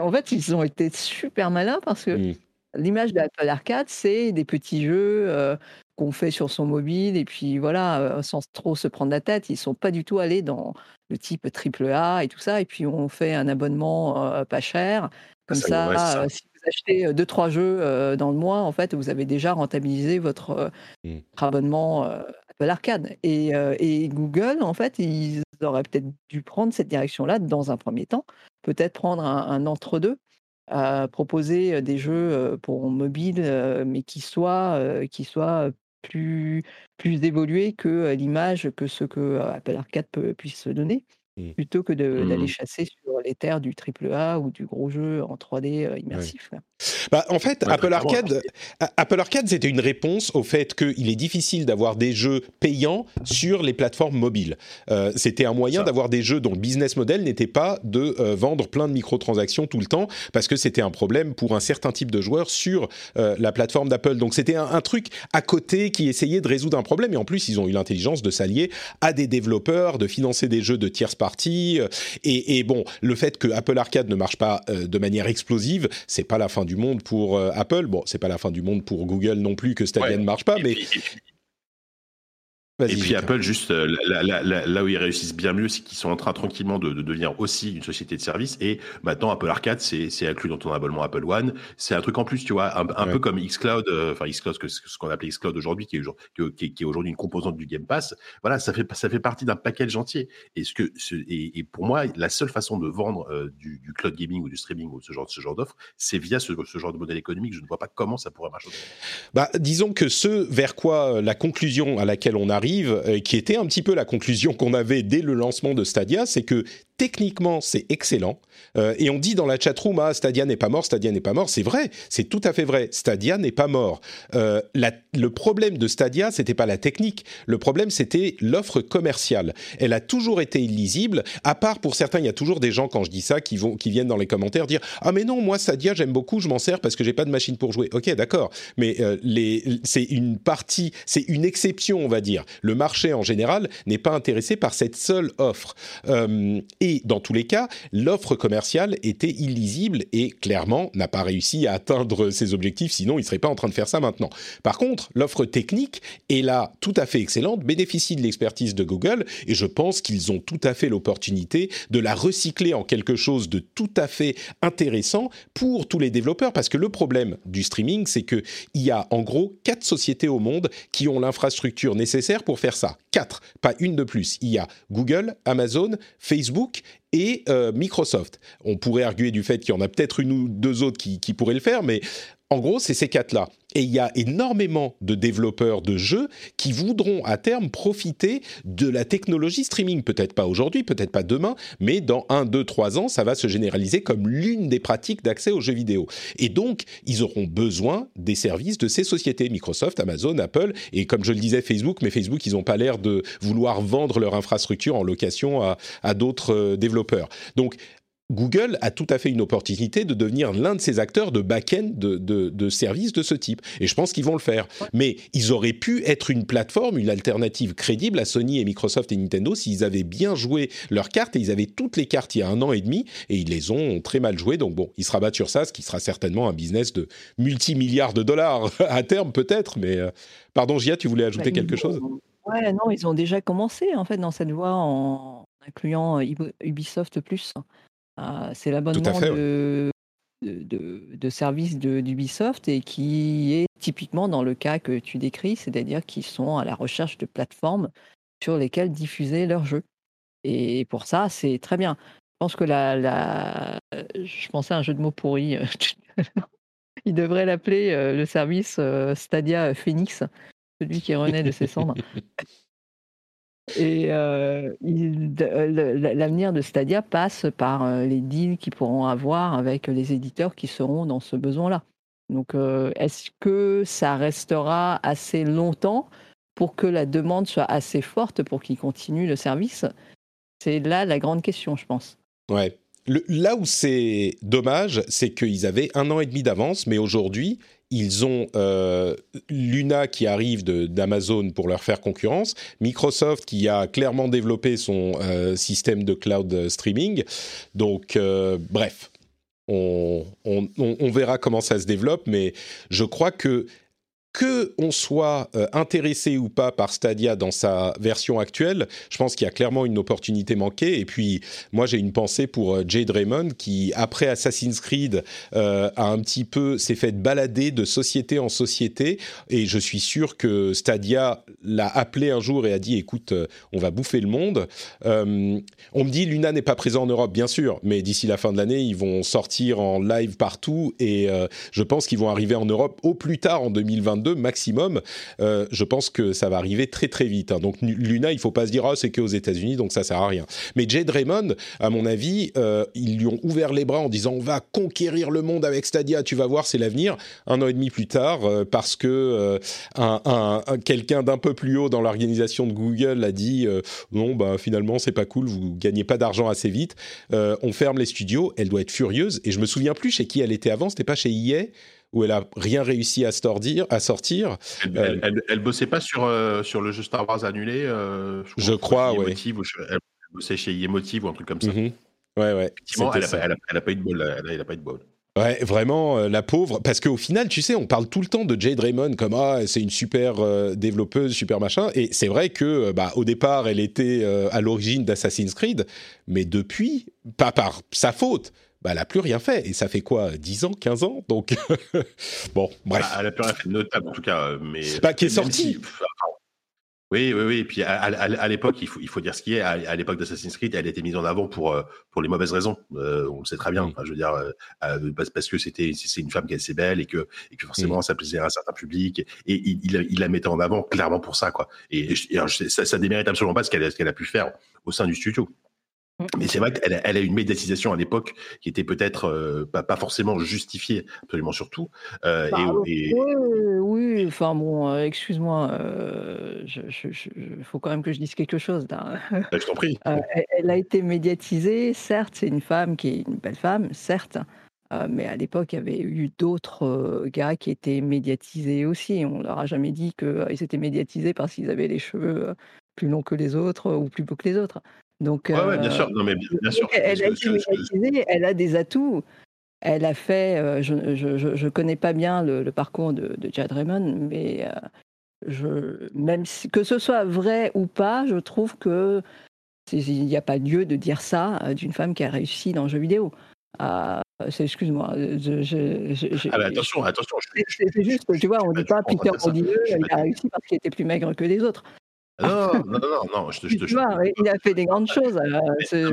en fait, ils ont été super malins parce que mmh. l'image d'Apple Arcade, c'est des petits jeux euh, qu'on fait sur son mobile, et puis voilà, euh, sans trop se prendre la tête. Ils sont pas du tout allés dans le type AAA et tout ça, et puis on fait un abonnement euh, pas cher. Comme ça, achetez deux trois jeux dans le mois, en fait, vous avez déjà rentabilisé votre, mmh. abonnement Apple Arcade. Et, et, Google, en fait, ils auraient peut-être dû prendre cette direction-là dans un premier temps, peut-être prendre un, entre-deux, proposer des jeux pour mobile, mais qui soient, qui soient plus, plus évolués que l'image que ce que Apple Arcade peut, puisse donner. Mmh. Plutôt que d'aller mmh. chasser sur les terres du triple A ou du gros jeu en 3D immersif. Bah, en fait, Apple Arcade, Apple Arcade, c'était une réponse au fait qu'il est difficile d'avoir des jeux payants sur les plateformes mobiles. Euh, c'était un moyen d'avoir des jeux dont le business model n'était pas de euh, vendre plein de microtransactions tout le temps, parce que c'était un problème pour un certain type de joueurs sur euh, la plateforme d'Apple. Donc c'était un, un, truc à côté qui essayait de résoudre un problème. Et en plus, ils ont eu l'intelligence de s'allier à des développeurs, de financer des jeux de tierce partie. Et, et, bon, le fait que Apple Arcade ne marche pas de manière explosive, c'est pas la fin du monde pour Apple. Bon, c'est pas la fin du monde pour Google non plus que Stadia ne marche pas, mais et puis Apple, juste euh, là, où ils réussissent bien mieux, c'est qu'ils sont en train tranquillement de, devenir aussi une société de service. Et maintenant, Apple Arcade, c'est inclus dans ton abonnement Apple One. C'est un truc en plus, tu vois, un, peu comme xCloud, euh, enfin xCloud, ce qu'on appelait xCloud aujourd'hui, qui est, qui, est aujourd'hui une composante du Game Pass. Voilà, ça fait, ça fait partie d'un package entier. Et, ce que, et, pour moi, la seule façon de vendre euh, du, cloud gaming ou du streaming ou ce genre, ce genre d'offre, c'est via ce, ce, genre de modèle économique. Je ne vois pas comment ça pourrait marcher. Bah, disons que ce vers quoi la conclusion à laquelle on arrive, euh, qui était un petit peu la conclusion qu'on avait dès le lancement de Stadia, c'est que techniquement c'est excellent. Euh, et on dit dans la chatroom, ah, Stadia n'est pas mort, Stadia n'est pas mort. C'est vrai, c'est tout à fait vrai. Stadia n'est pas mort. Euh, le problème de Stadia, c'était pas la technique. Le problème, c'était l'offre commerciale. Elle a toujours été illisible. À part pour certains, il y a toujours des gens quand je dis ça qui vont, qui viennent dans les commentaires dire, ah mais non, moi Stadia j'aime beaucoup, je m'en sers parce que j'ai pas de machine pour jouer. Ok, d'accord, mais les, c'est une partie, c'est une exception, on va dire. Le marché en général n'est pas intéressé par cette seule offre. Euh, et dans tous les cas, l'offre commerciale était illisible et clairement n'a pas réussi à atteindre ses objectifs, sinon il ne serait pas en train de faire ça maintenant. Par contre, l'offre technique est là tout à fait excellente, bénéficie de l'expertise de Google et je pense qu'ils ont tout à fait l'opportunité de la recycler en quelque chose de tout à fait intéressant pour tous les développeurs parce que le problème du streaming, c'est qu'il y a en gros quatre sociétés au monde qui ont l'infrastructure nécessaire pour faire ça. Quatre, pas une de plus. Il y a Google, Amazon, Facebook et euh, Microsoft. On pourrait arguer du fait qu'il y en a peut-être une ou deux autres qui, qui pourraient le faire, mais en gros, c'est ces quatre-là. Et il y a énormément de développeurs de jeux qui voudront à terme profiter de la technologie streaming. Peut-être pas aujourd'hui, peut-être pas demain, mais dans un, deux, trois ans, ça va se généraliser comme l'une des pratiques d'accès aux jeux vidéo. Et donc, ils auront besoin des services de ces sociétés, Microsoft, Amazon, Apple, et comme je le disais, Facebook, mais Facebook, ils n'ont pas l'air de vouloir vendre leur infrastructure en location à, à d'autres euh, développeurs. Donc, Google a tout à fait une opportunité de devenir l'un de ces acteurs de back-end de, de, services de ce type. Et je pense qu'ils vont le faire. Mais ils auraient pu être une plateforme, une alternative crédible à Sony et Microsoft et Nintendo s'ils avaient bien joué leurs cartes et ils avaient toutes les cartes il y a un an et demi et ils les ont très mal jouées. Donc bon, ils se rabattent sur ça, ce qui sera certainement un business de multimilliards de dollars à terme peut-être. Mais euh, pardon, Gia, tu voulais ajouter bah, quelque chose? Ouais, non, ils ont déjà commencé en fait dans cette voie en incluant Ubisoft Plus. Ah, c'est l'abonnement de, de, services d'Ubisoft et qui est typiquement dans le cas que tu décris, c'est-à-dire qu'ils sont à la recherche de plateformes sur lesquelles diffuser leurs jeux. Et pour ça, c'est très bien. Je pense que la, la... je pensais à un jeu de mots pourri. Il devrait l'appeler euh, le service euh, Stadia Phoenix, celui qui renaît de ses cendres. Et euh, l'avenir de Stadia passe par euh, les deals qu'ils pourront avoir avec les éditeurs qui seront dans ce besoin-là. Donc, euh, est-ce que ça restera assez longtemps pour que la demande soit assez forte pour qu'ils continuent le service? C'est là la grande question, je pense. Ouais. là où c'est dommage, c'est qu'ils avaient un an et demi d'avance, mais aujourd'hui, ils ont euh, Luna qui arrive d'Amazon pour leur faire concurrence, Microsoft qui a clairement développé son euh, système de cloud streaming. Donc, euh, bref, on, on, verra comment ça se développe, mais je crois que que on soit euh, intéressé ou pas par Stadia dans sa version actuelle, je pense qu'il y a clairement une opportunité manquée. Et puis, moi, j'ai une pensée pour euh, Jade Raymond qui, après Assassin's Creed, euh, a un petit peu s'est fait balader de société en société. Et je suis sûr que Stadia l'a appelé un jour et a dit "Écoute, on va bouffer le monde." on me dit Luna n'est pas présent en Europe, bien sûr, mais d'ici la fin de l'année, ils vont sortir en live partout et je pense qu'ils vont arriver en Europe au plus tard en 2022 2022 maximum. je pense que ça va arriver très très vite. Hein. Donc Luna, il faut pas se dire oh c'est que aux États-Unis, donc ça sert à rien. Mais Jade Raymond, à mon avis, ils lui ont ouvert les bras en disant on va conquérir le monde avec Stadia, tu vas voir, c'est l'avenir. Un an et demi plus tard, parce que un, quelqu'un d'un peu plus haut dans l'organisation de Google a dit non, bah finalement c'est pas cool, vous gagnez pas d'argent assez vite, on ferme les studios. Elle doit être furieuse. Et je me souviens plus chez qui elle était avant. C'était pas chez EA où elle a rien réussi à sortir. À sortir. Elle, elle, bossait pas sur, sur le jeu Star Wars annulé. je, crois, ouais. elle bossait chez Emotive ou un truc comme ça. Mm-hmm. Ouais, ouais. Effectivement, elle a, pas eu de bol. Elle a, pas eu de bol. Ouais, vraiment, euh, la pauvre. Parce qu'au final, tu sais, on parle tout le temps de Jade Raymond comme ah, c'est une super euh, développeuse, super machin. Et c'est vrai que, euh, bah, au départ, elle était à l'origine d'Assassin's Creed, mais depuis, pas par sa faute, bah, elle n'a plus rien fait. Et ça fait quoi 10 ans, 15 ans? Donc, bon, bref. Bah, elle n'a plus rien fait de notable, en tout cas. Mais, bah, qui est sorti. Oui, oui, oui. Et puis à, l'époque, il faut, il faut dire ce qui est. À, l'époque d'Assassin's Creed, elle était mise en avant pour euh, pour les mauvaises raisons. Euh, on le sait très bien. Enfin, je veux dire, euh, parce, que c'était c'est une femme qui est assez belle et que et que forcément ça plaisait à un certain public. Et il, il, la mettait en avant clairement pour ça, quoi. Et, ça, ça démérite absolument pas ce qu'elle ce qu'elle a pu faire au sein du studio. Mais c'est vrai qu'elle a, elle a une médiatisation à l'époque qui était peut-être euh, pas, forcément justifiée, absolument surtout. Euh, bah, et, Oui, enfin bon, euh, excuse-moi, il faut quand même que je dise quelque chose. Bah, je t'en prie. Elle, a été médiatisée, certes, c'est une femme qui est une belle femme, certes, mais à l'époque, il y avait eu d'autres gars qui étaient médiatisés aussi. On leur a jamais dit qu'ils étaient médiatisés parce qu'ils avaient les cheveux plus longs que les autres ou plus beaux que les autres. Donc, bien sûr. Non, mais bien, sûr. Elle, a été elle a des atouts. Elle a fait, je ne connais pas bien le, parcours de, de, Jade Raymond, mais je, même si, que ce soit vrai ou pas, je trouve que il n'y a pas lieu de dire ça d'une femme qui a réussi dans le jeu vidéo. Ah, excuse-moi. ah attention, attention. C'est juste, tu vois, on ne dit pas Peter Molyneux, il a réussi parce qu'il était plus maigre que les autres. Non, non, non, non, je te, je te, Il a fait des grandes choses. C'est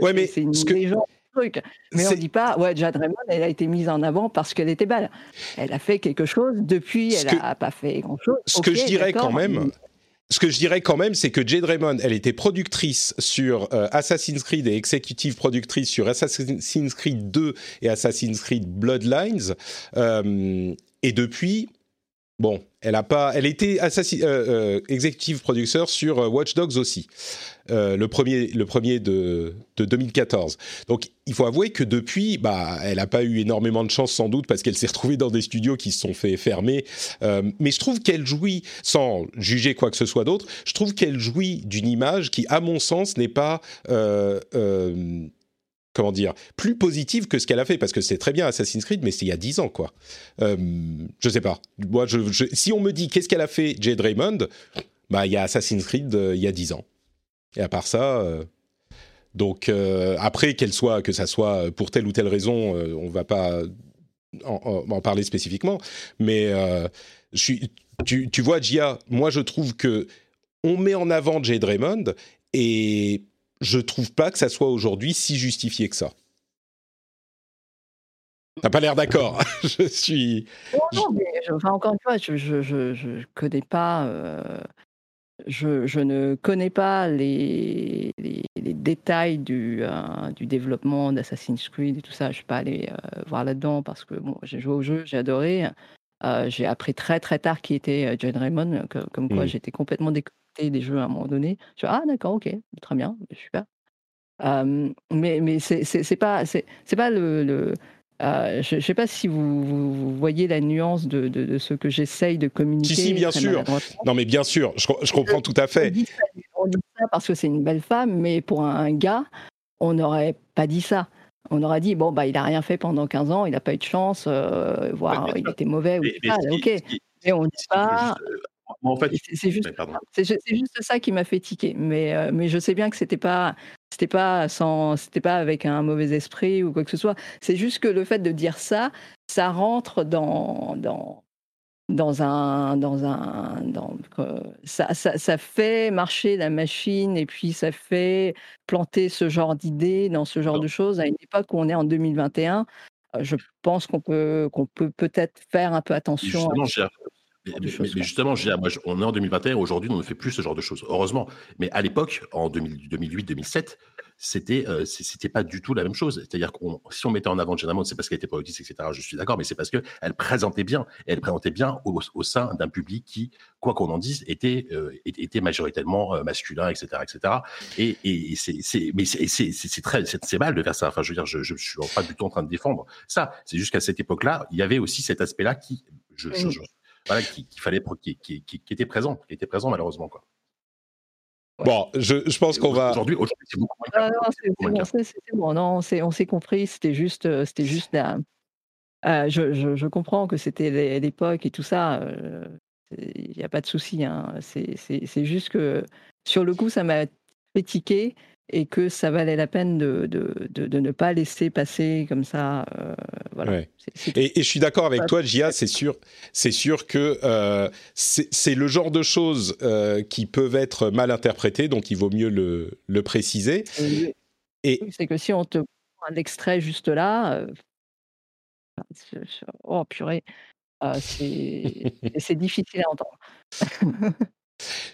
ouais, mais une ce légende. Truc. Mais on ne dit pas, ouais, Jade Raymond, elle a été mise en avant parce qu'elle était belle. Elle a fait quelque chose. Depuis, elle n'a pas fait grand-chose. Ce que je dirais quand même, ce que je dirais quand même, c'est que Jade Raymond, elle était productrice sur euh, Assassin's Creed et exécutive productrice sur Assassin's Creed 2 et Assassin's Creed Bloodlines. Euh, et depuis, Bon, elle a pas, elle était euh, euh, executive producer sur euh, Watch Dogs aussi, le premier, le de, 2014. Donc, il faut avouer que depuis, bah, elle n'a pas eu énormément de chance sans doute parce qu'elle s'est retrouvée dans des studios qui se sont fait fermer. mais je trouve qu'elle jouit, sans juger quoi que ce soit d'autre, je trouve qu'elle jouit d'une image qui, à mon sens, n'est pas comment dire, plus positive que ce qu'elle a fait, parce que c'est très bien Assassin's Creed, mais c'est il y a 10 ans, quoi. Euh, je sais pas. Moi, si on me dit qu'est-ce qu'elle a fait, Jade Raymond, bah, il y a Assassin's Creed euh, il y a 10 ans. Et à part ça, euh, donc après qu'elle soit, que ça soit pour telle ou telle raison, on va pas en, parler spécifiquement, mais tu vois, Gia, moi je trouve que on met en avant Jade Raymond et je trouve pas que ça soit aujourd'hui si justifié que ça. T'as pas l'air d'accord. je suis. Non, mais enfin, encore une fois, je je, je, connais pas. Euh, je, ne connais pas les, les, détails du, euh, du développement d'Assassin's Creed et tout ça. Je suis pas allé euh, voir là-dedans parce que bon, j'ai joué au jeu, j'ai adoré. j'ai appris très très tard qui était John Raymond, comme quoi mmh. j'étais complètement déconnecté des jeux à un moment donné. Je ah d'accord, ok, très bien, super. mais mais c'est pas c'est pas le, le je ne sais pas si vous, voyez la nuance de, de, ce que j'essaye de communiquer. Si, si, bien sûr. Non, mais bien sûr, je, je comprends tout à fait. On dit, ça, parce que c'est une belle femme, mais pour un gars, on n'aurait pas dit ça. On aurait dit, bon, bah, il n'a rien fait pendant 15 ans, il n'a pas eu de chance, euh, voire il était mauvais. ou pas, ok. Mais on ne dit pas, en fait, c'est juste, juste, ça qui m'a fait tiquer. Mais, euh, mais je sais bien que c'était pas, c'était pas sans, c'était pas avec un mauvais esprit ou quoi que ce soit. C'est juste que le fait de dire ça, ça rentre dans, dans, dans un, dans un, dans, ça, ça, ça, fait marcher la machine et puis ça fait planter ce genre d'idées dans ce genre de choses à une époque où on est en 2021. Euh, je pense qu'on peut, qu'on peut peut-être faire un peu attention. Mais, justement, moi, on est en 2021, aujourd'hui, on ne fait plus ce genre de choses, heureusement. Mais à l'époque, en 2008-2007, c'était euh, c'était pas du tout la même chose. C'est-à-dire que si on mettait en avant Jenna c'est parce qu'elle était pas autiste, etc. Je suis d'accord, mais c'est parce que elle présentait bien, et elle présentait bien au, sein d'un public qui, quoi qu'on en dise, était euh, était majoritairement euh, masculin, etc., etc. Et, et c'est mais c'est très c'est mal de faire ça. Enfin, je veux dire, je, je, suis pas du tout en train de défendre ça. C'est juste qu'à cette époque-là, il y avait aussi cet aspect-là qui, je, voilà, qu'il fallait, qui, qui, qui, était présent, qui était présent malheureusement, quoi. Bon, je, je pense qu'on va. Aujourd'hui, c'est beaucoup moins Non, c'est bon, non, on s'est compris, c'était juste, euh, c'était juste euh, je, je, je, comprends que c'était l'époque et tout ça, euh, il n'y a pas de souci. Hein, c'est juste que sur le coup, ça m'a fait tiquer et que ça valait la peine de, de, de, ne pas laisser passer comme ça. Euh, voilà. Et, et, je suis d'accord avec toi, Gia, c'est sûr, c'est sûr que euh, c'est le genre de choses euh, qui peuvent être mal interprétées, donc il vaut mieux le, le préciser. Et c'est que si on te prend un extrait juste là, euh, oh purée, euh, c'est difficile à entendre.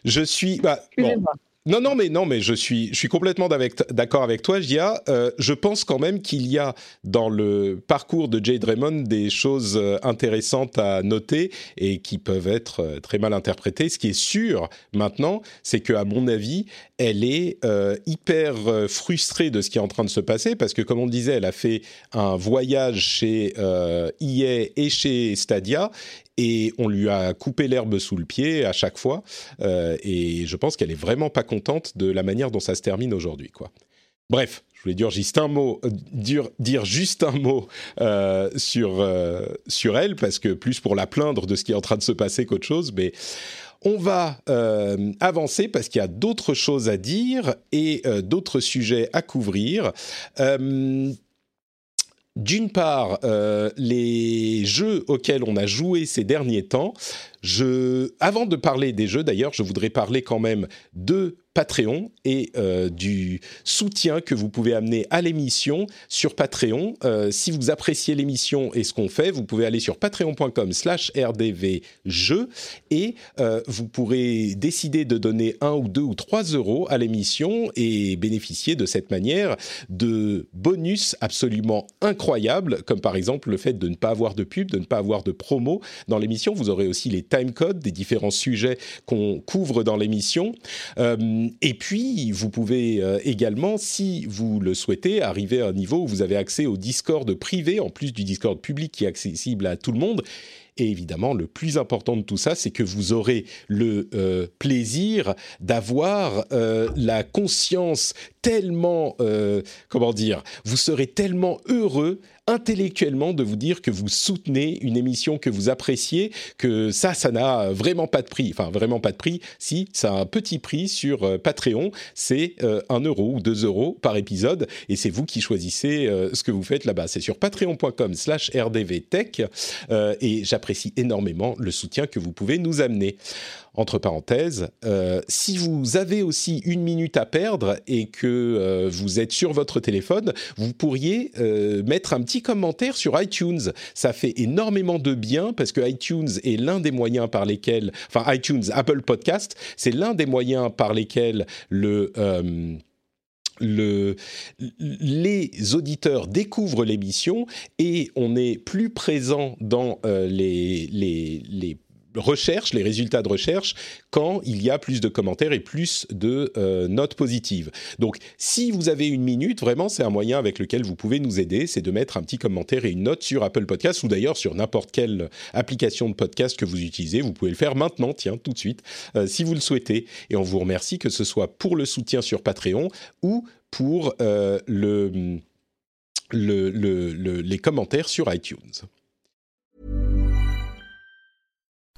je suis. Bah, bon, non, non, mais non, mais je suis, je suis complètement d'accord avec toi, Gia. Euh, je pense quand même qu'il y a dans le parcours de Jade Raymond des choses euh, intéressantes à noter et qui peuvent être euh, très mal interprétées. Ce qui est sûr maintenant, c'est que, à mon avis, elle est hyper frustrée de ce qui est en train de se passer parce que, comme on disait, elle a fait un voyage chez EA et chez Stadia et on lui a coupé l'herbe sous le pied à chaque fois. Euh, et je pense qu'elle est vraiment pas contente de la manière dont ça se termine aujourd'hui, quoi. Bref, je voulais dire juste un mot, euh, dire, juste un mot euh, sur sur elle parce que plus pour la plaindre de ce qui est en train de se passer qu'autre chose, mais. On va avancer parce qu'il y a d'autres choses à dire et d'autres sujets à couvrir. D'une part, euh, les jeux auxquels on a joué ces derniers temps. Avant de parler des jeux, d'ailleurs, je voudrais parler quand même de Patreon et euh, du soutien que vous pouvez amener à l'émission sur Patreon. Euh, si vous appréciez l'émission et ce qu'on fait, vous pouvez aller sur patreon.com slash rdvjeux et euh, vous pourrez décider de donner un ou deux ou trois euros à l'émission et bénéficier de cette manière de bonus absolument incroyables, comme par exemple le fait de ne pas avoir de pub, de ne pas avoir de promo dans l'émission. Vous aurez aussi les timecode des différents sujets qu'on couvre dans l'émission. Euh, et puis, vous pouvez euh, également, si vous le souhaitez, arriver à un niveau où vous avez accès au Discord privé, en plus du Discord public qui est accessible à tout le monde. Et évidemment, le plus important de tout ça, c'est que vous aurez le euh, plaisir d'avoir la conscience tellement, comment dire, vous serez tellement heureux intellectuellement de vous dire que vous soutenez une émission que vous appréciez, que ça, ça n'a vraiment pas de prix. Enfin, vraiment pas de prix. Si, ça a un petit prix sur euh, Patreon, c'est euh, un euro ou 2 euros par épisode, et c'est vous qui choisissez euh, ce que vous faites là-bas. C'est sur patreon.com slash rdvtech, et j'apprécie énormément le soutien que vous pouvez nous amener entre parenthèses, euh, si vous avez aussi une minute à perdre et que euh, vous êtes sur votre téléphone, vous pourriez euh, mettre un petit commentaire sur iTunes. Ça fait énormément de bien parce que iTunes est l'un des moyens par lesquels, enfin iTunes, Apple Podcast, c'est l'un des moyens par lesquels le le, les auditeurs découvrent l'émission et on est plus présent dans les, les, les recherche, les résultats de recherche, quand il y a plus de commentaires et plus de euh, notes positives. Donc, si vous avez une minute, vraiment, c'est un moyen avec lequel vous pouvez nous aider, c'est de mettre un petit commentaire et une note sur Apple Podcast ou d'ailleurs sur n'importe quelle application de podcast que vous utilisez. Vous pouvez le faire maintenant, tiens, tout de suite, euh, si vous le souhaitez. Et on vous remercie que ce soit pour le soutien sur Patreon ou pour euh, le, les commentaires sur iTunes.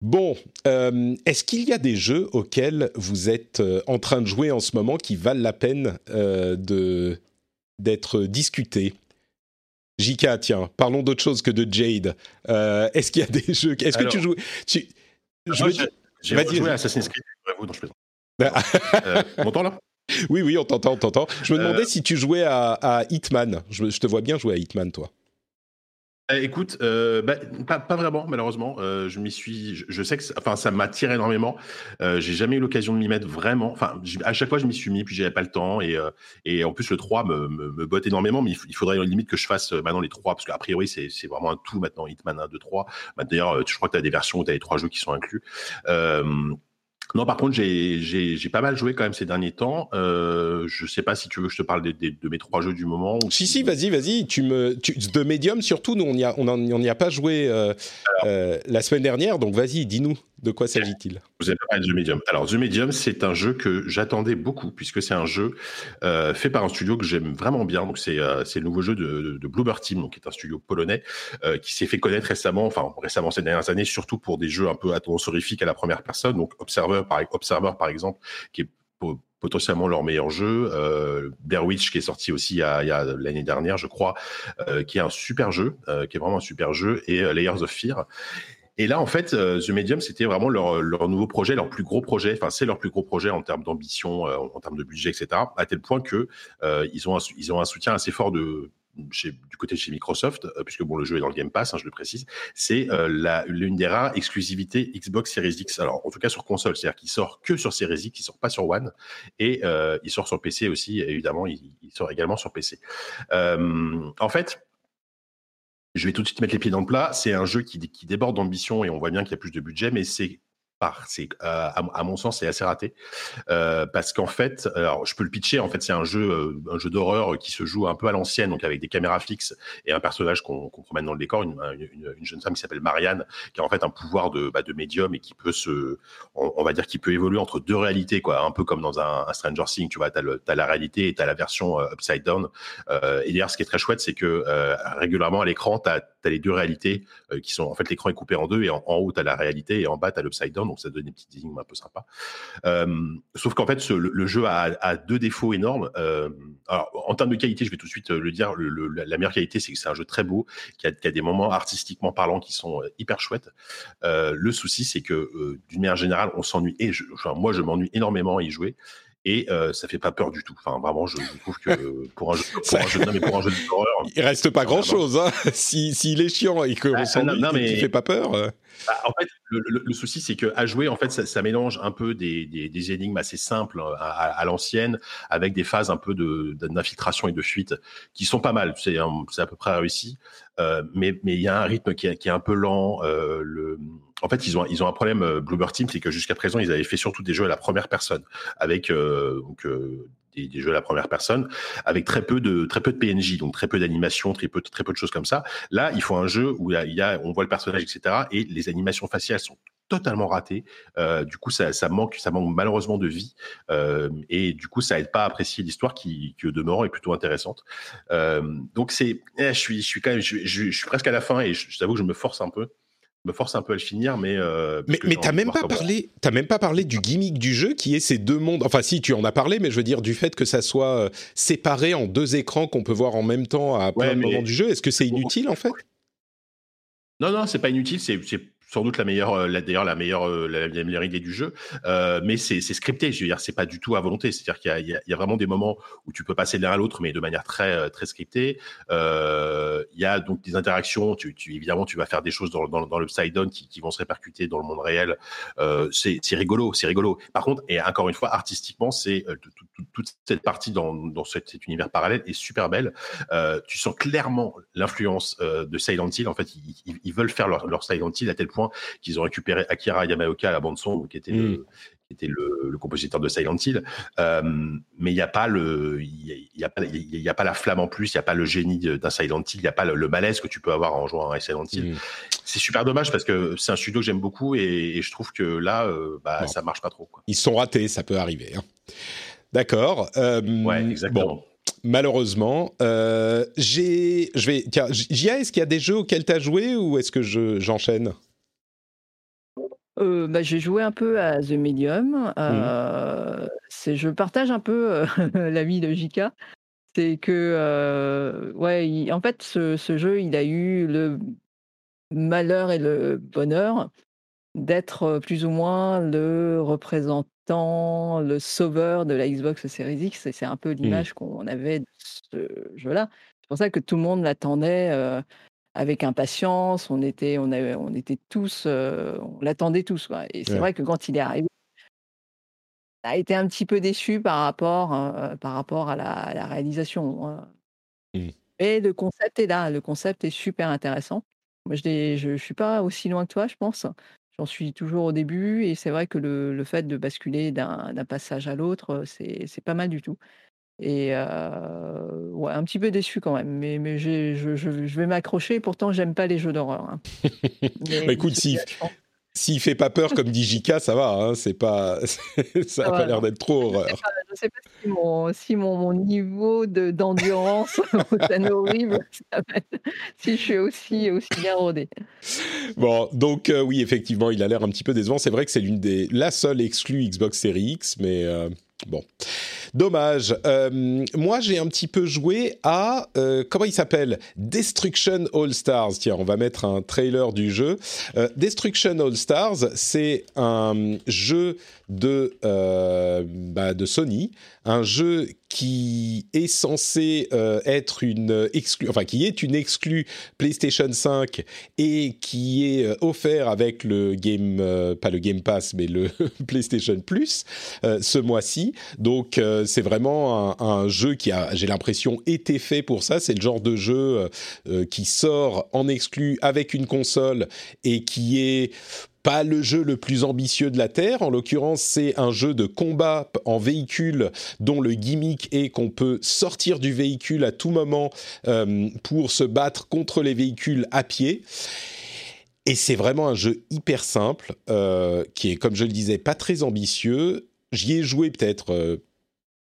Bon, euh, est-ce qu'il y a des jeux auxquels vous êtes euh, en train de jouer en ce moment qui valent la peine euh, de d'être discutés? Jika, tiens, parlons d'autre chose que de Jade. Est-ce qu'il y a des jeux Est-ce que tu joues tu... Je veux... J'ai joué à Assassin's Creed. Vous, non, je euh, on m'entend là? Oui, oui, on t'entend, on t'entend. Je me demandais si tu jouais à, à Hitman. Je, je, te vois bien jouer à Hitman, toi. Euh, écoute, euh, bah, pas, vraiment malheureusement. Euh, je m'y suis, je, sais que, enfin, ça m'attire énormément. Euh, j'ai jamais eu l'occasion de m'y mettre vraiment. Enfin, à chaque fois, je m'y suis mis, puis j'avais pas le temps. Et, en plus, le 3 me, botte énormément. Mais il, faudrait limite que je fasse maintenant les 3 parce qu'a priori, c'est vraiment un tout maintenant. Hitman 1, 2, 3. D'ailleurs, je crois que tu as des versions où tu as les trois jeux qui sont inclus. Non, par contre, j'ai pas mal joué quand même ces derniers temps. Euh, je sais pas si tu veux que je te parle de, de, de mes trois jeux du moment. Ou si, si, vas-y, vas-y. Tu me, tu, de Medium surtout, nous on n'y a, on on a pas joué euh, euh, la semaine dernière, donc vas-y, dis-nous. De quoi s'agit-il? Vous avez parlé de The Medium. Alors, The Medium, c'est un jeu que j'attendais beaucoup, puisque c'est un jeu euh, fait par un studio que j'aime vraiment bien. Donc, c'est euh, le nouveau jeu de, de Team, donc, qui est un studio polonais, euh, qui s'est fait connaître récemment, enfin, récemment ces dernières années, surtout pour des jeux un peu à tendance horrifique à la première personne. Donc, Observer, par, Observer, par exemple, qui est potentiellement leur meilleur jeu. Euh, Blair Witch qui est sorti aussi il y a, a l'année dernière, je crois, euh, qui est un super jeu, euh, qui est vraiment un super jeu, et Layers of Fear. Et là, en fait, euh, The Medium, c'était vraiment leur, nouveau projet, leur plus gros projet. Enfin, c'est leur plus gros projet en termes d'ambition, euh, en termes de budget, etc. À tel point que euh, ils ont un, ils ont un soutien assez fort de du côté de chez Microsoft, puisque bon, le jeu est dans le Game Pass, hein, je le précise, c'est l'une des rares exclusivités Xbox Series X. Alors, en tout cas sur console, c'est-à-dire qu'il sort que sur Series X, il sort pas sur One, et il sort sur PC aussi. évidemment, il, sort également sur PC. en fait, je vais tout de suite mettre les pieds dans le plat. C'est un jeu qui, déborde d'ambition et on voit bien qu'il y a plus de budget, mais c'est c'est euh, à, mon sens c'est assez raté. Euh, parce qu'en fait alors je peux le pitcher en fait c'est un jeu euh, un jeu d'horreur qui se joue un peu à l'ancienne donc avec des caméras fixes et un personnage qu'on qu promène dans le décor une, une, une jeune femme qui s'appelle Marianne qui a en fait un pouvoir de, bah, de médium et qui peut se on, va dire qui peut évoluer entre deux réalités quoi. Un peu comme dans un, un Stranger Things tu vois t'as as la réalité et t'as la version euh, upside down. Euh, et d'ailleurs ce qui est très chouette c'est que euh, régulièrement à l'écran t'as as les deux réalités qui sont en fait l'écran est coupé en deux et en, haut t'as la réalité et en bas t'as l'upside down donc ça donne des petites énigmes un peu sympas. Euh, sauf qu'en fait, le, jeu a, deux défauts énormes. Euh, alors, en termes de qualité, je vais tout de suite le dire, la meilleure qualité, c'est que c'est un jeu très beau, qui a, des moments artistiquement parlants qui sont hyper chouettes. Euh, le souci, c'est que euh, d'une manière générale, on s'ennuie, et je, moi, je m'ennuie énormément à y jouer et euh, ça fait pas peur du tout. Enfin, vraiment, je, je trouve que pour un jeu, pour un jeu, non, mais pour un jeu d'horreur, il reste pas grand chose. Hein. S'il si, est chiant et qu'on bah, s'ennuie, mais... fait pas peur. Bah, en fait, le, souci, c'est que à jouer, en fait, ça, mélange un peu des, énigmes assez simples à, à, l'ancienne, avec des phases un peu d'infiltration et de fuite qui sont pas mal. C'est à peu près réussi, euh, mais il y a un rythme qui est, un peu lent. Euh, en fait, ils ont, ils ont un problème, euh, Bluebird Team, c'est que jusqu'à présent, ils avaient fait surtout des jeux à la première personne, avec euh, des, des, jeux à la première personne, avec très peu de, très peu de PNJ, donc très peu d'animation, très peu, très peu de choses comme ça. Là, il faut un jeu où il y a, on voit le personnage, etc., et les animations faciales sont totalement ratées. Euh, du coup, ça, ça, manque, ça manque malheureusement de vie, euh, et du coup, ça aide pas à apprécier l'histoire qui, qui, au demeurant, est plutôt intéressante. Euh, donc, c'est, eh, je suis, je suis quand même, je, je, je suis presque à la fin, et je, je t'avoue que je me force un peu me force un peu à le finir, mais euh, mais, mais t'as même pas parlé, t'as même pas parlé du gimmick du jeu qui est ces deux mondes. Enfin, si tu en as parlé, mais je veux dire du fait que ça soit euh, séparé en deux écrans qu'on peut voir en même temps à plein de moments du jeu. Est-ce que c'est inutile en fait? Non, non, c'est pas inutile. C'est sans doute la meilleure, euh, d'ailleurs la meilleure, euh, la, meilleure idée du jeu. Euh, mais c'est scripté, je veux dire, c'est pas du tout à volonté. C'est-à-dire qu'il y, a vraiment des moments où tu peux passer de l'un à l'autre, mais de manière très très scriptée. Il y a donc des interactions. Tu, évidemment, tu vas faire des choses dans, dans, dans le side down qui, vont se répercuter dans le monde réel. c'est rigolo, c'est rigolo. Par contre, et encore une fois, artistiquement, c'est toute cette partie dans, cet, univers parallèle est super belle. tu sens clairement l'influence de Silent Hill. En fait, ils, ils veulent faire leur, leur Silent Hill à tel point qu'ils ont récupéré Akira Yamaoka à la bande son, qui était le, mm. était le, compositeur de Silent Hill. Euh, mais il n'y a pas le, il y, a il y a pas la flamme en plus, il n'y a pas le génie d'un Silent Hill, il n'y a pas le, malaise que tu peux avoir en jouant à Silent Hill. Mm. C'est super dommage parce que c'est un studio que j'aime beaucoup et, je trouve que là, euh, bah, ça marche pas trop. Quoi. Ils sont ratés, ça peut arriver. Hein. D'accord. Euh, ouais, exactement. malheureusement, j'ai, je vais, tiens, Jia, est-ce qu'il y a des jeux auxquels tu as joué ou est-ce que je, j'enchaîne? Euh, bah, j'ai joué un peu à The Medium. Mmh. Euh, je partage un peu euh, l'avis de Jika. C'est que, ouais, en fait, ce, jeu, il a eu le malheur et le bonheur d'être plus ou moins le représentant, le sauveur de la Xbox Series X. c'est un peu mmh. l'image qu'on avait de ce jeu-là. C'est pour ça que tout le monde l'attendait avec impatience. On était, on avait, on était tous, euh, on l'attendait tous. Quoi. Et c'est vrai que quand il est arrivé, on a été un petit peu déçu par rapport, euh, par rapport à la, réalisation. Hein. Mmh. Et le concept est là. Le concept est super intéressant. Moi, je ne suis pas aussi loin que toi, je pense. J'en suis toujours au début. Et c'est vrai que le, le fait de basculer d'un passage à l'autre, c'est pas mal du tout. Et ouais, un petit peu déçu quand même, mais, mais je, je, je, vais m'accrocher. Pourtant, j'aime pas les jeux d'horreur. Hein. bah, écoute, s'il fait pas peur comme dit Jika, ça va. Hein, c'est pas, ça n'a pas l'air d'être trop horreur. Je sais pas, si, mon, si mon, mon niveau d'endurance est horrible, si je suis aussi, aussi bien rodé. Bon, donc oui, effectivement, il a l'air un petit peu décevant. C'est vrai que c'est l'une des la seule exclue Xbox Series X, mais bon. Dommage. Euh, moi, j'ai un petit peu joué à euh, comment il s'appelle? Destruction All Stars. Tiens, on va mettre un trailer du jeu. Euh, Destruction All Stars, c'est un jeu de bah, de Sony, un jeu qui est censé être une exclu, enfin qui est une exclue PlayStation 5 et qui est offert avec le game, pas le Game Pass, mais le PlayStation Plus ce mois-ci. Donc c'est vraiment un, jeu qui a, j'ai l'impression, été fait pour ça. C'est le genre de jeu euh, euh, qui sort en exclu avec une console et qui est pas le jeu le plus ambitieux de la Terre. En l'occurrence, c'est un jeu de combat en véhicule dont le gimmick est qu'on peut sortir du véhicule à tout moment euh, pour se battre contre les véhicules à pied. Et c'est vraiment un jeu hyper simple, qui est, comme je le disais, pas très ambitieux. J'y ai joué peut-être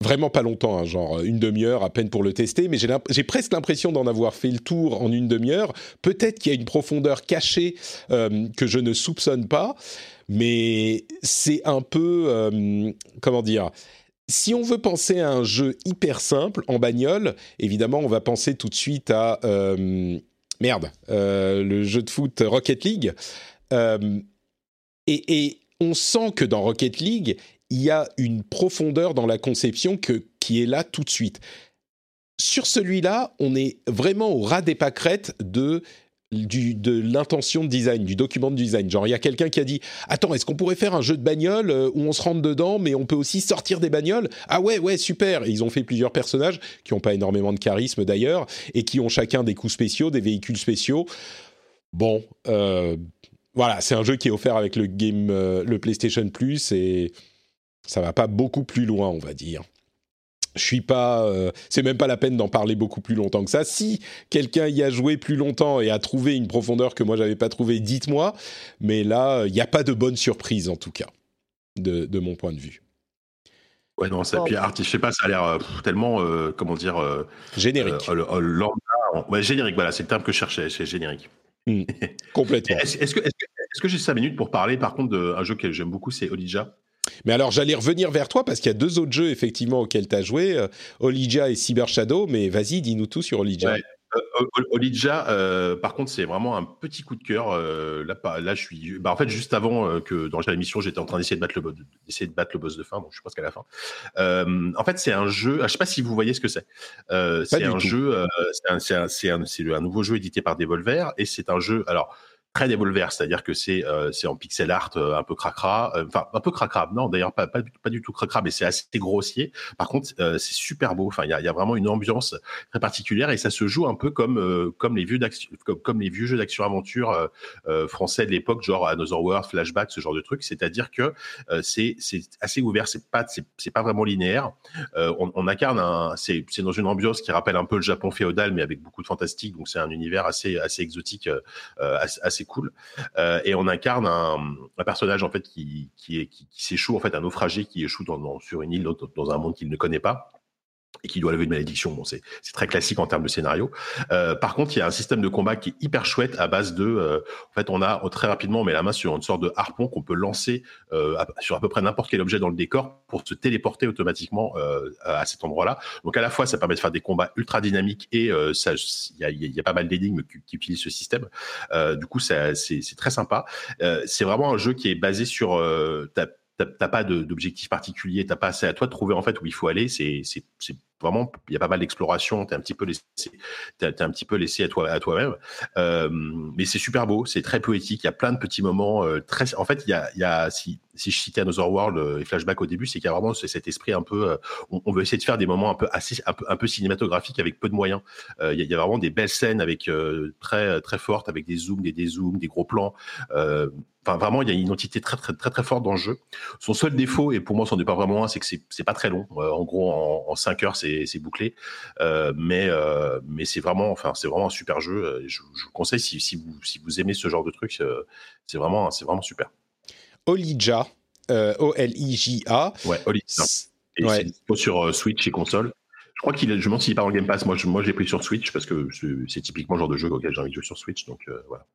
vraiment pas longtemps, hein, genre une demi-heure à peine pour le tester, mais j'ai presque l'impression d'en avoir fait le tour en une demi-heure. Peut-être qu'il y a une profondeur cachée euh, que je ne soupçonne pas, mais c'est un peu, euh, comment dire, si on veut penser à un jeu hyper simple en bagnole, évidemment, on va penser tout de suite à euh, merde, le jeu de foot Rocket League. Et, on sent que dans Rocket League, il y a une profondeur dans la conception que, qui est là tout de suite. Sur celui-là, on est vraiment au ras des pâquerettes de l'intention de design, du document de design. Genre, il y a quelqu'un qui a dit Attends, est-ce qu'on pourrait faire un jeu de bagnole euh, où on se rentre dedans, mais on peut aussi sortir des bagnoles? Ah ouais, ouais, super Ils ont fait plusieurs personnages qui n'ont pas énormément de charisme d'ailleurs, et qui ont chacun des coups spéciaux, des véhicules spéciaux. Bon, euh, voilà, c'est un jeu qui est offert avec le, game, euh, le PlayStation Plus, et ça va pas beaucoup plus loin, on va dire. Je suis pas, euh, c'est même pas la peine d'en parler beaucoup plus longtemps que ça. Si quelqu'un y a joué plus longtemps et a trouvé une profondeur que moi j'avais pas trouvé, dites-moi. Mais là, il n'y a pas de bonne surprise en tout cas, de, mon point de vue. Ouais, non, ça, puis, je sais pas, ça a l'air euh, tellement, euh, comment dire. générique. ouais, générique, voilà, c'est le terme que je cherchais, c'est générique. Hmm, complètement. Est-ce que, est que j'ai cinq minutes pour parler, par contre, d'un jeu que j'aime beaucoup, c'est Olija mais alors, j'allais revenir vers toi parce qu'il y a deux autres jeux, effectivement, auxquels tu as joué, euh, Olija et Cyber Shadow. Mais vas-y, dis-nous tout sur Olija. Ouais. Olidja, euh, par contre, c'est vraiment un petit coup de cœur. Euh, là, là, je suis. Bah, en fait, juste avant euh, que dans l'émission, j'étais en train d'essayer de battre le d'essayer de battre le boss de fin. Donc, je pense qu'à la fin. en fait, c'est un jeu. Ah, je sais pas si vous voyez ce que c'est. c'est un jeu. c'est un, un, un, nouveau jeu édité par Devolver et c'est un jeu. Alors très Devolver, c'est-à-dire que c'est euh, c'est en pixel art euh, un peu cracra, euh, enfin un peu cracra, non d'ailleurs pas, pas, pas, du tout cracra, mais c'est assez grossier. Par contre, c'est super beau. Enfin, il y a, y a, vraiment une ambiance très particulière et ça se joue un peu comme comme les vieux comme, comme, les vieux jeux d'action aventure français de l'époque, genre Another World, Flashback, ce genre de truc. C'est-à-dire que c'est c'est assez ouvert, c'est pas c'est pas vraiment linéaire. On, on, incarne un, c'est c'est dans une ambiance qui rappelle un peu le Japon féodal, mais avec beaucoup de fantastique. Donc c'est un univers assez assez exotique, assez cool. Euh, et on incarne un, personnage en fait qui, s'échoue en fait un naufragé qui échoue sur une île dans un monde qu'il ne connaît pas et qui doit lever une malédiction. Bon, c'est très classique en termes de scénario. Euh, par contre, il y a un système de combat qui est hyper chouette à base de, euh, en fait, on a très rapidement, on met la main sur une sorte de harpon qu'on peut lancer euh, sur à peu près n'importe quel objet dans le décor pour se téléporter automatiquement euh, à cet endroit-là. Donc à la fois, ça permet de faire des combats ultra dynamiques et euh, il y a, pas mal d'énigmes qui, qui, utilisent ce système. du coup, c'est très sympa. c'est vraiment un jeu qui est basé sur t'as pas d'objectif particulier, t'as pas assez à toi de trouver en fait où il faut aller. C'est vraiment, il y a pas mal d'exploration. T'es un petit peu laissé, un petit peu laissé à toi à toi-même. Euh, mais c'est super beau, c'est très poétique. Il y a plein de petits moments euh, très. En fait, il y a, y a si, si je citais Another World euh, et Flashback au début, c'est qu'il y a vraiment cet esprit un peu. Euh, on, veut essayer de faire des moments un peu assez, un peu, cinématographiques avec peu de moyens. Euh, il, y a, vraiment des belles scènes avec très très fortes, avec des zooms, des dézooms, des gros plans. Enfin, vraiment, il y a une identité très, très, très, très forte dans le jeu. Son seul défaut, et pour moi, c'en est pas vraiment un, c'est que c'est pas très long. en gros, en, en 5 heures, c'est bouclé. Euh, mais euh, mais c'est vraiment, enfin, c'est vraiment un super jeu. Euh, je, je vous conseille si, si, vous si vous aimez ce genre de truc, c'est vraiment c'est vraiment super. Olija, O-L-I-J-A. Ouais, Olija. Et ouais. c'est sur Switch et console. Je crois qu'il est, je me demande s'il est pas en Game Pass. Moi, je, moi, j'ai pris sur Switch parce que c'est typiquement le genre de jeu auquel j'ai envie de jouer sur Switch. Donc voilà.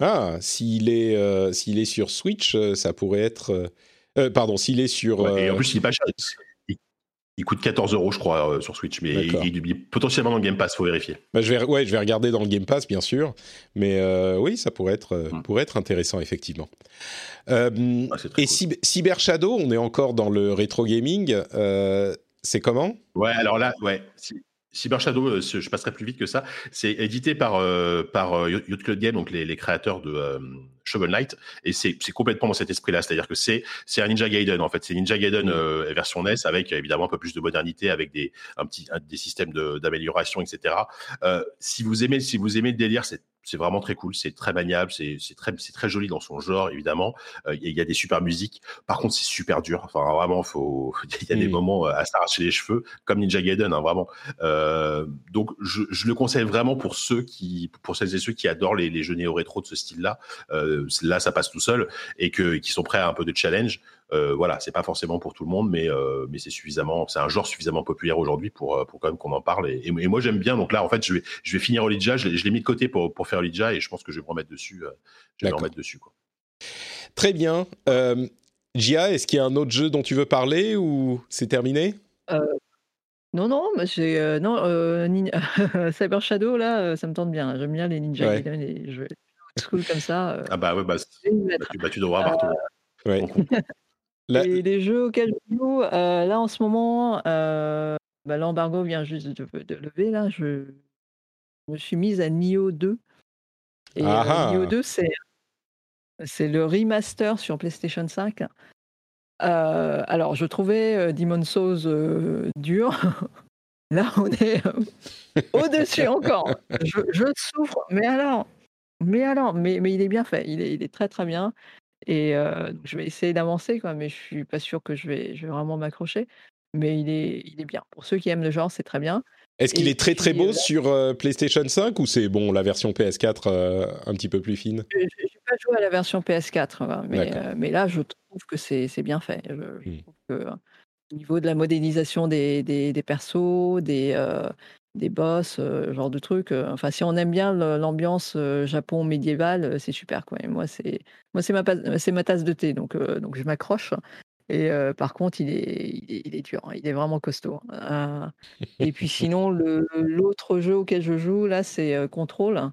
Ah, s'il est, euh, s'il est sur Switch, ça pourrait être. Euh, pardon, s'il est sur. Ouais, et en plus, il est pas cher. Il coûte 14 euros, je crois, euh, sur Switch, mais il, est potentiellement dans le Game Pass, faut vérifier. Bah, je vais, ouais, je vais regarder dans le Game Pass, bien sûr, mais euh, oui, ça pourrait être, euh, mm. pourrait être intéressant, effectivement. Ah, et Cyber Shadow, on est encore dans le rétro gaming. c'est comment? Ouais, alors là, ouais. Cyber Shadow, je passerai plus vite que ça. C'est édité par par Yacht Club Game, donc les, les créateurs de Shovel Knight, et c'est complètement dans cet esprit-là, c'est-à-dire que c'est c'est un Ninja Gaiden en fait, c'est Ninja Gaiden euh, version NES avec évidemment un peu plus de modernité, avec des un petit des systèmes d'amélioration, etc. Euh, si vous aimez si vous aimez le délire, c'est c'est vraiment très cool, c'est très maniable, c'est très, c'est très joli dans son genre évidemment. Euh, il y, a des super musiques. Par contre, c'est super dur. Enfin, vraiment. Il y a des moments à s'arracher les cheveux, comme Ninja Gaiden, hein, vraiment. Euh, donc, je, je, le conseille vraiment pour ceux qui, pour celles et ceux qui adorent les, les jeux néo rétro de ce style-là. Euh, euh, là ça passe tout seul et que qui sont prêts à un peu de challenge. Euh, voilà, c'est pas forcément pour tout le monde, mais euh, mais c'est suffisamment, c'est un genre suffisamment populaire aujourd'hui pour pour quand même qu'on en parle. Et, moi j'aime bien. Donc là, en fait, je vais je vais finir Olidja. Je l'ai mis de côté pour pour faire Olidja et je pense que je vais me remettre dessus. je vais me remettre dessus. Quoi. Très bien. Gia, est-ce qu'il y a un autre jeu dont tu veux parler ou c'est terminé? Non, non, mais c'est non Cyber Shadow là, ça me tente bien. J'aime bien les Ninja ouais. les jeux school comme ça. Euh, ah bah ouais, bah, bah, tu, bah, tu devras avoir tout. Ouais. Et les jeux auxquels je joue, euh, là en ce moment, euh, bah, l'embargo vient juste de, de, lever. Là, je, me suis mise à Nioh 2. Et ah Nioh 2, c'est, c'est le remaster sur PlayStation 5. alors, je trouvais Demon's Souls dur. Là, on est au-dessus encore. Je, je, souffre, mais alors, mais alors, mais, mais il est bien fait, il est, il est très très bien. Et je vais essayer d'avancer, quoi, mais je suis pas sûr que je vais, je vais vraiment m'accrocher. Mais il est, il est bien. Pour ceux qui aiment le genre, c'est très bien. Est-ce qu'il est très très beau sur PlayStation 5 ou c'est bon la version PS4 euh, un petit peu plus fine? Je n'ai pas joué à la version PS4, mais, mais là je trouve que c'est bien fait. Je, mmh. trouve que, au niveau de la modélisation des, des, des persos, des, des boss, euh, genre de trucs. Euh, enfin, si on aime bien l'ambiance euh, Japon médiéval, c'est super quoi. Et moi, c'est moi c'est ma c'est ma tasse de thé, donc donc je m'accroche. Et par contre, il est, il est, dur, hein, il est vraiment costaud. Hein. et puis sinon, l'autre jeu auquel je joue, là, c'est Control,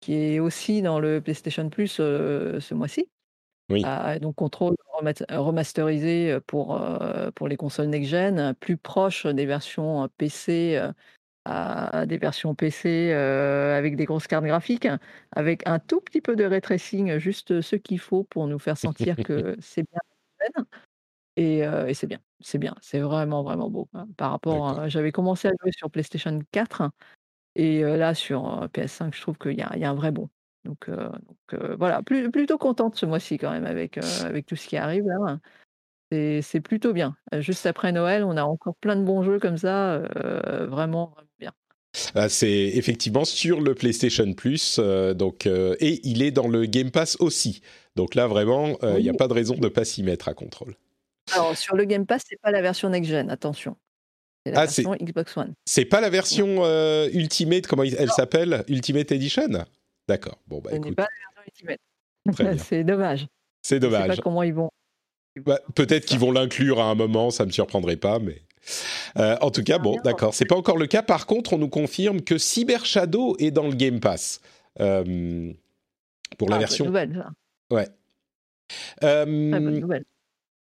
qui est aussi dans le PlayStation Plus ce mois-ci. Oui. Ah, donc Control remasterisé pour, pour les consoles next-gen, plus proche des versions PC, à des versions PC avec des grosses cartes graphiques, avec un tout petit peu de ray tracing, juste ce qu'il faut pour nous faire sentir que c'est bien. Et, et c'est bien, c'est bien, c'est vraiment, vraiment beau. Hein, par rapport j'avais commencé à jouer sur PlayStation 4 et là sur PS5, je trouve qu'il y a, y a un vrai bon. Donc, donc voilà, plutôt contente ce mois-ci quand même avec, avec tout ce qui arrive là. C'est plutôt bien. Juste après Noël, on a encore plein de bons jeux comme ça, vraiment, vraiment bien. Ah, c'est effectivement sur le PlayStation Plus, donc et il est dans le Game Pass aussi. Donc là, vraiment, il n'y a pas de raison de ne pas s'y mettre à contrôle. Alors, sur le Game Pass, c'est pas la version next-gen, attention. C'est la ah, version Xbox One. C'est pas la version euh, Ultimate, comment elle s'appelle? Ultimate Edition? D'accord. Bon, bah, Ce n'est pas la version Ultimate. c'est dommage. C'est dommage. Je sais pas comment ils vont. Bah, peut-être qu'ils vont l'inclure à un moment, ça me surprendrait pas, mais. Euh, en tout cas, bon, d'accord, c'est pas encore le cas. Par contre, on nous confirme que Cyber Shadow est dans le Game Pass euh, pour la ah, version. Nouvelle, ça. Ouais. Euh, nouvelle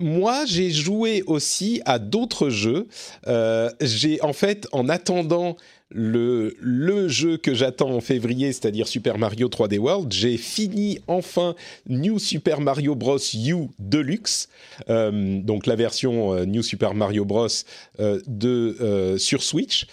moi, j'ai joué aussi à d'autres jeux. Euh, j'ai en fait, en attendant le, jeu que j'attends en février, c'est-à-dire Super Mario 3D World, j'ai fini enfin New Super Mario Bros. U Deluxe, euh, donc la version euh, New Super Mario Bros. de, sur Switch.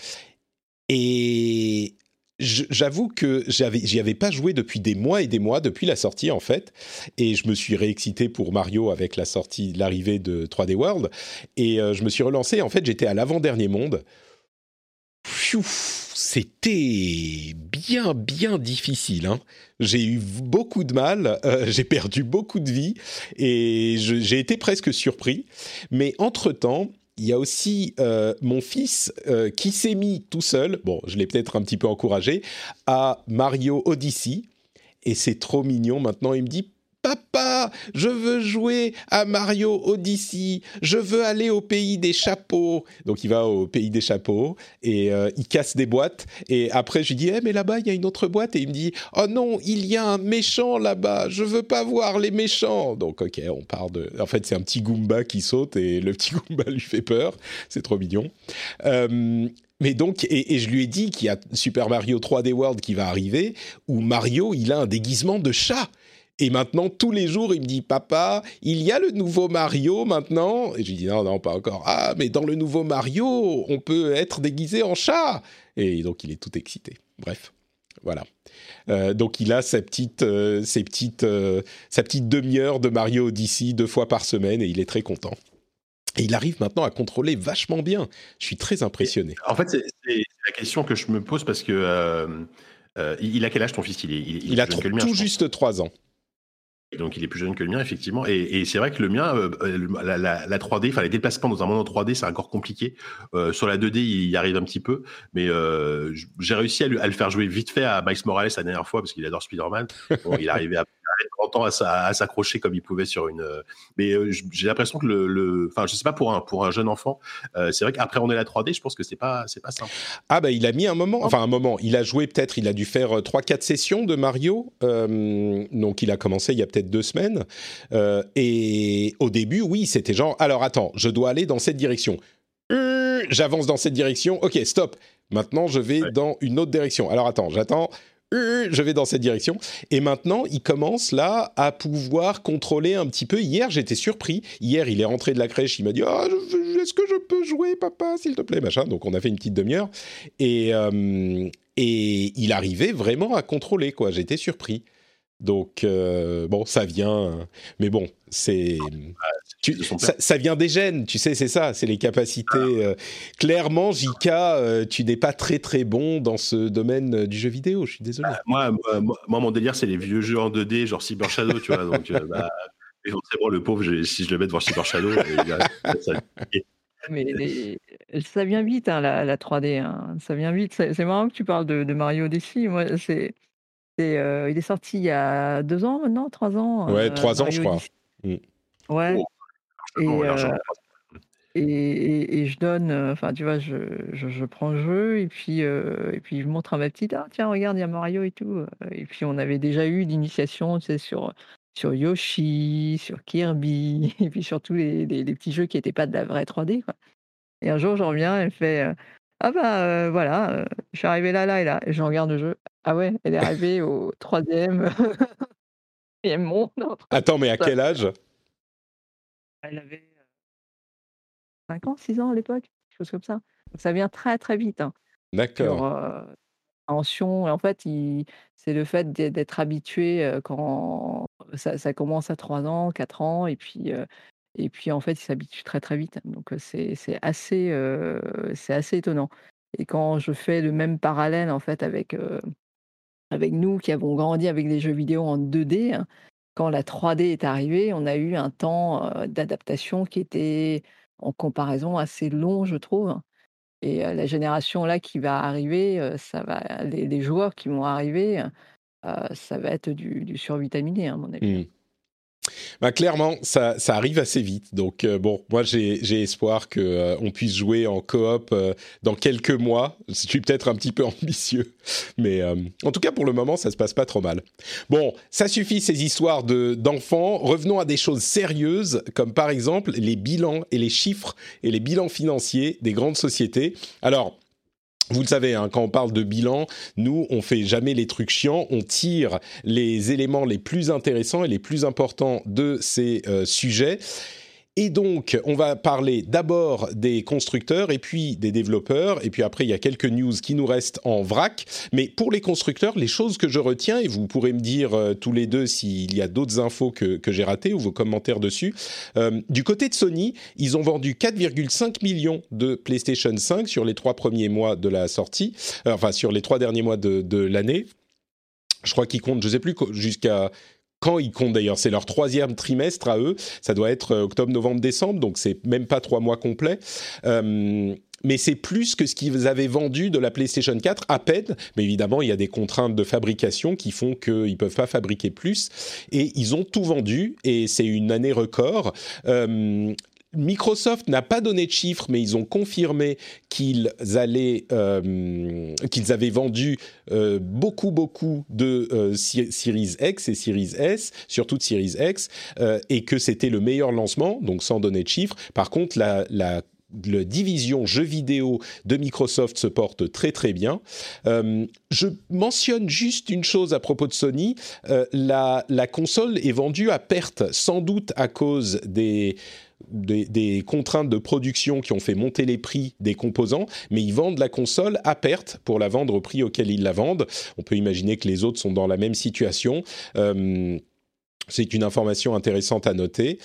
Et j'avoue que j'y avais pas joué depuis des mois et des mois, depuis la sortie en fait, et je me suis réexcité pour Mario avec la sortie, l'arrivée de 3D World, et euh, je me suis relancé. En fait, j'étais à l'avant-dernier monde. C'était bien, bien difficile. Hein. J'ai eu beaucoup de mal, euh, j'ai perdu beaucoup de vie et j'ai été presque surpris. Mais entre-temps, il y a aussi euh, mon fils euh, qui s'est mis tout seul, bon, je l'ai peut-être un petit peu encouragé, à Mario Odyssey. Et c'est trop mignon. Maintenant, il me dit Papa, je veux jouer à Mario Odyssey, je veux aller au pays des chapeaux. Donc il va au pays des chapeaux et euh, il casse des boîtes. Et après, je lui dis, eh, mais là-bas, il y a une autre boîte. Et il me dit, oh non, il y a un méchant là-bas, je veux pas voir les méchants. Donc ok, on part de... En fait, c'est un petit Goomba qui saute et le petit Goomba lui fait peur. C'est trop mignon. Euh, mais donc, et, et, je lui ai dit qu'il y a Super Mario 3D World qui va arriver, où Mario, il a un déguisement de chat. Et maintenant, tous les jours, il me dit Papa, il y a le nouveau Mario maintenant. Et je lui dis Non, non, pas encore. Ah, mais dans le nouveau Mario, on peut être déguisé en chat. Et donc, il est tout excité. Bref. Voilà. Euh, donc il a sa petite, euh, ses petites, euh, sa petite demi-heure de Mario Odyssey deux fois par semaine et il est très content. Et il arrive maintenant à contrôler vachement bien. Je suis très impressionné. En fait, c'est la question que je me pose parce que il a quel âge ton fils? Il, il, a tout juste trois ans donc il est plus jeune que le mien, effectivement. Et, c'est vrai que le mien, euh, euh, la, 3D, enfin les déplacements dans un monde en 3D, c'est encore compliqué. Euh, sur la 2D, il y arrive un petit peu, mais j'ai réussi à, le faire jouer vite fait à Miles Morales la dernière fois parce qu'il adore Spider-Man. Bon, il arrivait à 30 ans à, s'accrocher comme il pouvait sur une. Mais j'ai l'impression que le, enfin je sais pas pour un pour un jeune enfant, c'est vrai qu'après on est la 3D, je pense que c'est pas c'est pas simple. Ah bah il a mis un moment, enfin un moment, il a joué peut-être, il a dû faire 3-4 sessions de Mario, donc il a commencé il y a peut-être deux semaines. Euh, et au début, oui, c'était genre, alors attends, je dois aller dans cette direction. Euh, j'avance dans cette direction. Ok, stop. Maintenant, je vais dans une autre direction. Alors attends, j'attends. Euh, je vais dans cette direction. Et maintenant, il commence là à pouvoir contrôler un petit peu. Hier, j'étais surpris. Hier, il est rentré de la crèche. Il m'a dit oh, Est-ce que je peux jouer, papa, s'il te plaît Machin. Donc, on a fait une petite demi-heure. Et, et il arrivait vraiment à contrôler, quoi. J'étais surpris. Donc, euh, bon, ça vient. Mais bon, c'est. ça, vient des gènes, tu sais, c'est ça, c'est les capacités. Euh, clairement, JK, euh, tu n'es pas très très bon dans ce domaine du jeu vidéo, je suis désolé. Ah, moi, moi, mon délire, c'est les vieux jeux en 2D, genre Cyber Shadow, tu vois. Donc, bah, bon, le pauvre, si je le mets devant Cyber Shadow, ça, mais ça vient vite, hein, la, 3D. Hein. Ça vient vite. C'est marrant que tu parles de, de Mario Odyssey. Moi, c'est il est sorti il y a deux ans maintenant, trois ans. Ouais, trois ans, je crois. Mmh. Ouais. Et, et, je donne, enfin, tu vois, je, je, prends le jeu et puis, et puis je montre à ma petite, ah tiens, regarde, il y a Mario et tout. Et puis on avait déjà eu l'initiation, tu sais, sur, sur Yoshi, sur Kirby, et puis sur tous les, les, petits jeux qui n'étaient pas de la vraie 3D. Quoi. Et un jour, je reviens, elle fait, ah bah voilà, je suis arrivé là, là et là. Et je regarde le jeu. Ah ouais, elle est arrivée au troisième. monte. Attends, mais à quel âge? Elle avait 5 ans, 6 ans à l'époque, quelque chose comme ça. Donc ça vient très très vite. Hein, D'accord. Euh, en fait, c'est le fait d'être habitué quand ça, commence à 3 ans, 4 ans, et puis, et puis en fait, il s'habitue très très vite. Donc c'est assez, c'est assez étonnant. Et quand je fais le même parallèle en fait avec, avec nous qui avons grandi avec des jeux vidéo en 2D, hein, quand la 3D est arrivée, on a eu un temps d'adaptation qui était en comparaison assez long, je trouve. Et la génération là qui va arriver, ça va, les, joueurs qui vont arriver, ça va être du, survitaminé, à mon avis. Mmh. Bah, clairement, ça, ça, arrive assez vite. Donc, euh, bon, moi, j'ai espoir qu'on euh, on puisse jouer en coop euh, dans quelques mois. Je suis peut-être un petit peu ambitieux. Mais en tout cas, pour le moment, ça se passe pas trop mal. Bon, ça suffit ces histoires d'enfants. Revenons à des choses sérieuses, comme par exemple les bilans et les chiffres et les bilans financiers des grandes sociétés. Alors, vous le savez, hein, quand on parle de bilan, nous, on fait jamais les trucs chiants, on tire les éléments les plus intéressants et les plus importants de ces euh, sujets. Et donc, on va parler d'abord des constructeurs et puis des développeurs. Et puis après, il y a quelques news qui nous restent en vrac. Mais pour les constructeurs, les choses que je retiens, et vous pourrez me dire euh, tous les deux s'il y a d'autres infos que, j'ai ratées ou vos commentaires dessus. Euh, du côté de Sony, ils ont vendu 4,5 millions de PlayStation 5 sur les trois premiers mois de la sortie, euh, enfin sur les trois derniers mois de, de l'année. Je crois qu'ils comptent, je ne sais plus, jusqu'à quand ils comptent d'ailleurs. C'est leur troisième trimestre à eux. Ça doit être euh, octobre, novembre, décembre, donc c'est même pas trois mois complets. Euh, mais c'est plus que ce qu'ils avaient vendu de la PlayStation 4 à peine. Mais évidemment, il y a des contraintes de fabrication qui font qu'ils ne peuvent pas fabriquer plus. Et ils ont tout vendu et c'est une année record. Euh, Microsoft n'a pas donné de chiffres, mais ils ont confirmé qu'ils allaient, euh, avaient vendu euh, beaucoup, beaucoup de euh, Series X et Series S, surtout de Series X, et que c'était le meilleur lancement, donc sans donner de chiffres. Par contre, la, division jeux vidéo de Microsoft se porte très très bien. je mentionne juste une chose à propos de Sony. la, la, console est vendue à perte, sans doute à cause des des, contraintes de production qui ont fait monter les prix des composants, mais ils vendent la console à perte pour la vendre au prix auquel ils la vendent. On peut imaginer que les autres sont dans la même situation. Euh, c'est une information intéressante à noter.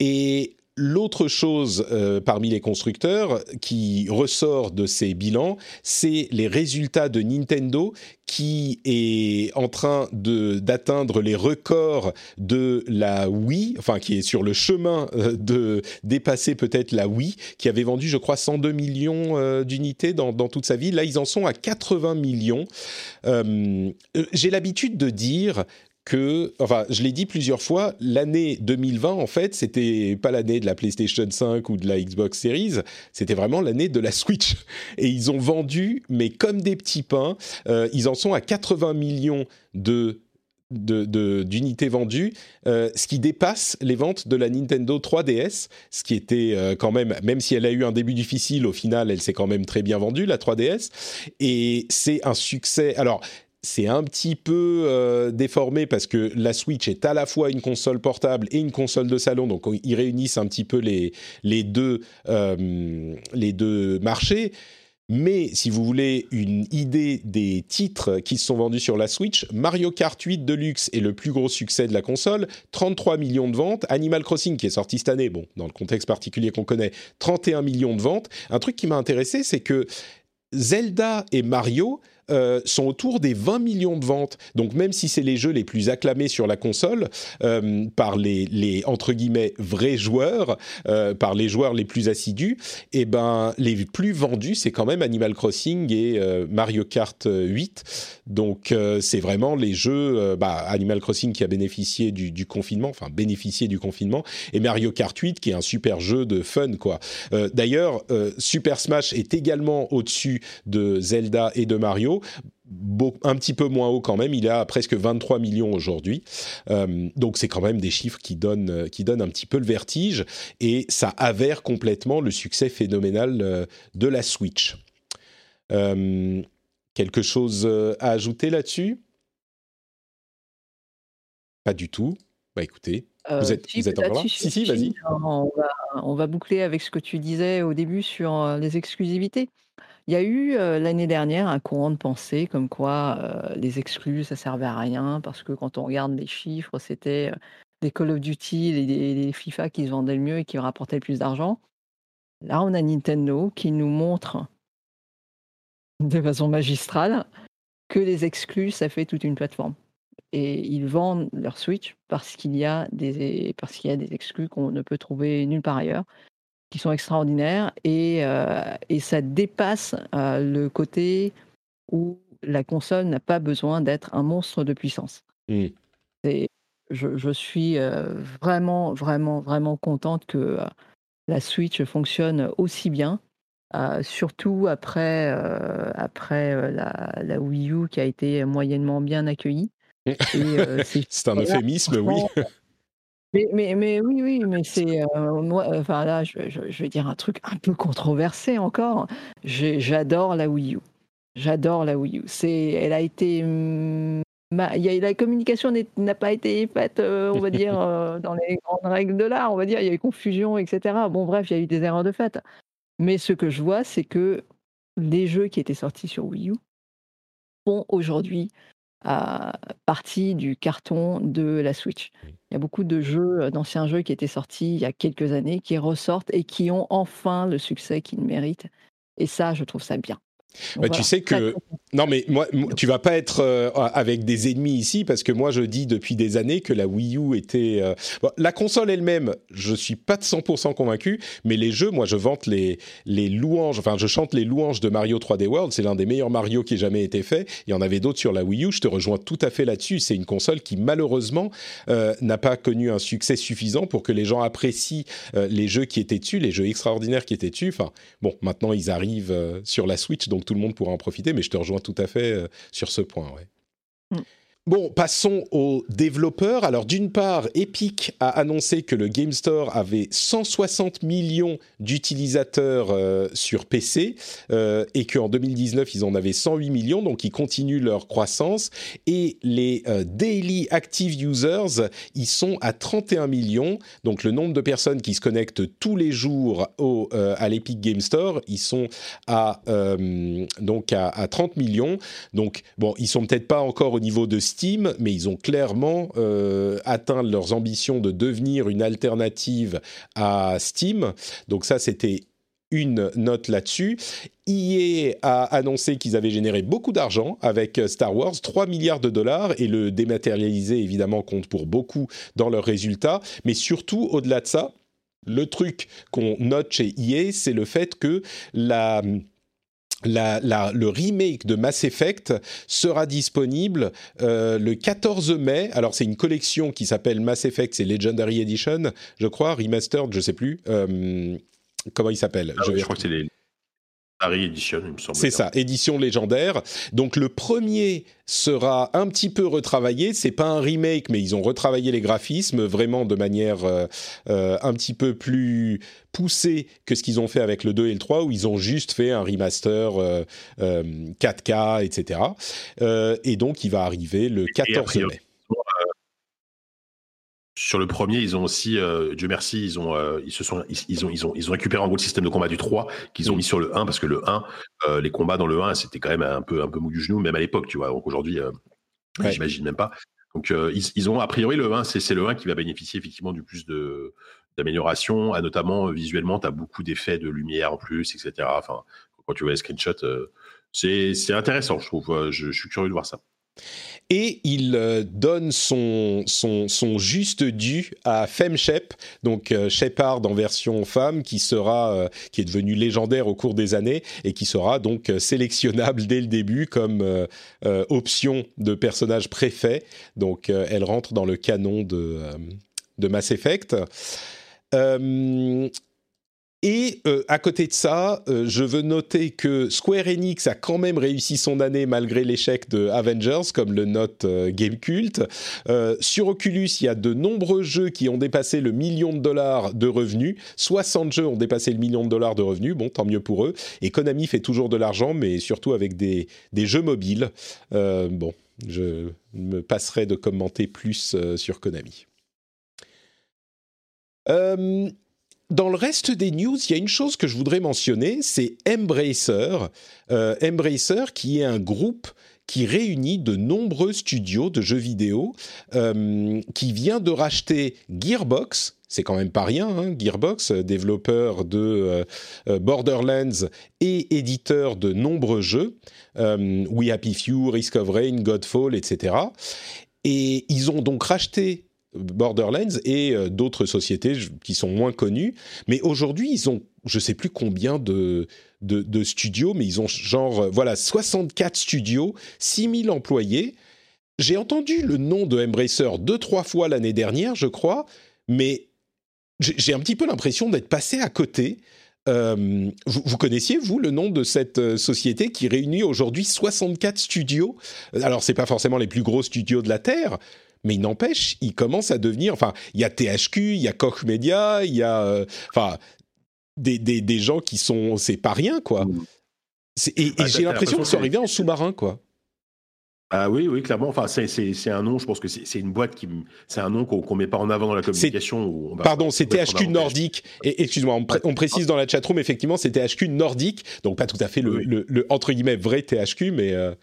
Et L'autre chose euh, parmi les constructeurs qui ressort de ces bilans, c'est les résultats de Nintendo qui est en train d'atteindre les records de la Wii, enfin qui est sur le chemin euh, de dépasser peut-être la Wii, qui avait vendu, je crois, 102 millions euh, d'unités dans, dans, toute sa vie. Là, ils en sont à 80 millions. J'ai l'habitude de dire que, enfin, je l'ai dit plusieurs fois, l'année 2020, en fait, c'était pas l'année de la PlayStation 5 ou de la Xbox Series, c'était vraiment l'année de la Switch. Et ils ont vendu, mais comme des petits pains, euh, ils en sont à 80 millions de d'unités vendues, euh, ce qui dépasse les ventes de la Nintendo 3DS, ce qui était euh, quand même, même si elle a eu un début difficile, au final, elle s'est quand même très bien vendue, la 3DS. Et c'est un succès. Alors, c'est un petit peu euh, déformé parce que la Switch est à la fois une console portable et une console de salon, donc ils réunissent un petit peu les, les, deux, euh, les deux marchés. Mais si vous voulez une idée des titres qui se sont vendus sur la Switch, Mario Kart 8 Deluxe est le plus gros succès de la console, 33 millions de ventes. Animal Crossing qui est sorti cette année, bon, dans le contexte particulier qu'on connaît, 31 millions de ventes. Un truc qui m'a intéressé, c'est que Zelda et Mario euh, sont autour des 20 millions de ventes. Donc même si c'est les jeux les plus acclamés sur la console euh, par les, entre guillemets vrais joueurs, euh, par les joueurs les plus assidus, et eh ben les plus vendus c'est quand même Animal Crossing et Mario Kart 8. Donc c'est vraiment les jeux bah, Animal Crossing qui a bénéficié du, du, confinement, enfin bénéficié du confinement, et Mario Kart 8 qui est un super jeu de fun quoi. D'ailleurs Super Smash est également au-dessus de Zelda et de Mario. Un petit peu moins haut quand même, il a presque 23 millions aujourd'hui. Euh, donc c'est quand même des chiffres qui donnent, qui donnent un petit peu le vertige et ça avère complètement le succès phénoménal euh, de la Switch. Euh, quelque chose à ajouter là-dessus? Pas du tout. Bah écoutez, vous êtes, vous êtes encore là? Si, si, vas-y. On va, on va boucler avec ce que tu disais au début sur les exclusivités. Il y a eu l'année dernière un courant de pensée comme quoi les exclus, ça servait à rien parce que quand on regarde les chiffres, c'était les Call of Duty, les FIFA qui se vendaient le mieux et qui rapportaient le plus d'argent. Là, on a Nintendo qui nous montre de façon magistrale que les exclus, ça fait toute une plateforme. Et ils vendent leur Switch parce qu'il y a des, parce qu'il y a des exclus qu'on ne peut trouver nulle part ailleurs qui sont extraordinaires et, euh, et ça dépasse euh, le côté où la console n'a pas besoin d'être un monstre de puissance. Mmh. je, je, suis euh, vraiment, vraiment, vraiment contente que la Switch fonctionne aussi bien, surtout après, après la, la, Wii U qui a été moyennement bien accueillie. c'est un euphémisme, oui. Mais, mais, oui, oui, mais c'est euh, moi. Enfin là, je, vais dire un truc un peu controversé encore. J'adore la Wii U. J'adore la Wii U. C'est, elle a été, mm, il y a, la communication n'a pas été faite, euh, on va dire, euh, dans les grandes règles de l'art. On va dire, il y a eu confusion, etc. Bon, bref, il y a eu des erreurs de fait. Mais ce que je vois, c'est que les jeux qui étaient sortis sur Wii U font aujourd'hui partie du carton de la Switch. Il y a beaucoup de jeux, euh, d'anciens jeux qui étaient sortis il y a quelques années, qui ressortent et qui ont enfin le succès qu'ils méritent. Et ça, je trouve ça bien. Bah, tu sais que non mais moi, tu vas pas être euh, avec des ennemis ici parce que moi je dis depuis des années que la Wii U était euh, la console elle-même je suis pas de 100% convaincu mais les jeux moi je vante les les louanges enfin je chante les louanges de Mario 3D World c'est l'un des meilleurs Mario qui ait jamais été fait. Il y en avait d'autres sur la Wii U je te rejoins tout à fait là-dessus. C'est une console qui malheureusement euh, n'a pas connu un succès suffisant pour que les gens apprécient les jeux qui étaient dessus les jeux extraordinaires qui étaient dessus. Enfin bon maintenant ils arrivent sur la Switch donc tout le monde pourra en profiter, mais je te rejoins tout à fait euh, sur ce point. Mm. Bon, passons aux développeurs. Alors d'une part, Epic a annoncé que le Game Store avait 160 millions d'utilisateurs euh, sur PC euh, et qu'en 2019, ils en avaient 108 millions, donc ils continuent leur croissance. Et les euh, Daily Active Users, ils sont à 31 millions. Donc le nombre de personnes qui se connectent tous les jours au, à l'Epic Game Store, ils sont à, donc à, à, 30 millions. Donc bon, ils sont peut-être pas encore au niveau de Steam, mais ils ont clairement euh, atteint leurs ambitions de devenir une alternative à Steam. Donc ça, c'était une note là-dessus. EA a annoncé qu'ils avaient généré beaucoup d'argent avec Star Wars, 3 milliards de dollars, et le dématérialisé, évidemment, compte pour beaucoup dans leurs résultats. Mais surtout, au-delà de ça, le truc qu'on note chez EA, c'est le fait que la le remake de Mass Effect sera disponible euh, le 14 mai. Alors c'est une collection qui s'appelle Mass Effect, c'est Legendary Edition, je crois, remastered, je sais plus. Euh, comment il s'appelle ah je, crois que c'est les Edition, il me semble. C'est ça, édition légendaire. Donc le premier sera un petit peu retravaillé. C'est pas un remake, mais ils ont retravaillé les graphismes vraiment de manière euh, euh, un petit peu plus poussée que ce qu'ils ont fait avec le 2 et le 3, où ils ont juste fait un remaster 4K, etc. et donc il va arriver le 14 mai sur le premier, ils ont aussi, euh, Dieu merci, ils ont, euh, ils se sont, ils, ont, ils ont, ils ont récupéré en gros le système de combat du 3 qu'ils ont mm. mis sur le 1 parce que le 1, euh, les combats dans le 1, c'était quand même un peu, un peu mou du genou, même à l'époque, tu vois. Donc aujourd'hui, j'imagine même pas. Donc ils, ont a priori le 1, c'est le 1 qui va bénéficier effectivement du plus de d'amélioration, notamment visuellement, tu as beaucoup d'effets de lumière en plus, etc. Enfin, quand tu vois les screenshots, c'est intéressant, je trouve. je, suis curieux de voir ça et il euh, donne son, son, juste dû à Femshep, donc euh, Shepard en version femme, qui sera, euh, qui est devenu légendaire au cours des années et qui sera donc sélectionnable dès le début comme option de personnage préfet. Donc elle rentre dans le canon de Mass Effect. Et euh, à côté de ça, euh, je veux noter que Square Enix a quand même réussi son année malgré l'échec de Avengers, comme le note euh, Gamecult. sur Oculus, il y a de nombreux jeux qui ont dépassé le million de dollars de revenus. 60 jeux ont dépassé le million de dollars de revenus. Bon, tant mieux pour eux. Et Konami fait toujours de l'argent, mais surtout avec des, des jeux mobiles. bon, je me passerai de commenter plus sur Konami. Euh, dans le reste des news, il y a une chose que je voudrais mentionner, c'est Embracer. Euh, Embracer qui est un groupe qui réunit de nombreux studios de jeux vidéo, euh, qui vient de racheter Gearbox, c'est quand même pas rien, hein, Gearbox, développeur de euh, Borderlands et éditeur de nombreux jeux, We Happy Few, Risk of Rain, Godfall, etc. Et ils ont donc racheté Borderlands et euh, d'autres sociétés qui sont moins connues. Mais aujourd'hui, ils ont, je sais plus combien de, de, studios, mais ils ont genre, euh, voilà, 64 studios, 6000 employés. J'ai entendu le nom de Embracer deux, trois fois l'année dernière, je crois, mais j'ai un petit peu l'impression d'être passé à côté. Euh, vous, vous, connaissiez, vous, le nom de cette société qui réunit aujourd'hui 64 studios? Alors, c'est pas forcément les plus gros studios de la Terre, mais il n'empêche, il commence à devenir. Enfin, il y a THQ, il y a Koch Media, il y a. Euh, enfin, des, des, des, gens qui sont. C'est pas rien, quoi. Mmh. Et, bah, j'ai l'impression que c'est arrivé en sous-marin, quoi. Ah oui, oui, clairement. Enfin, c'est un nom. Je pense que c'est une boîte qui, c'est un nom qu'on ne met pas en avant dans la communication. Pardon, c'est THQ Nordique. Et excuse-moi, on, précise dans la chatroom effectivement, c'est THQ Nordique, donc pas tout à fait le, le, entre guillemets vrai THQ, mais. Euh,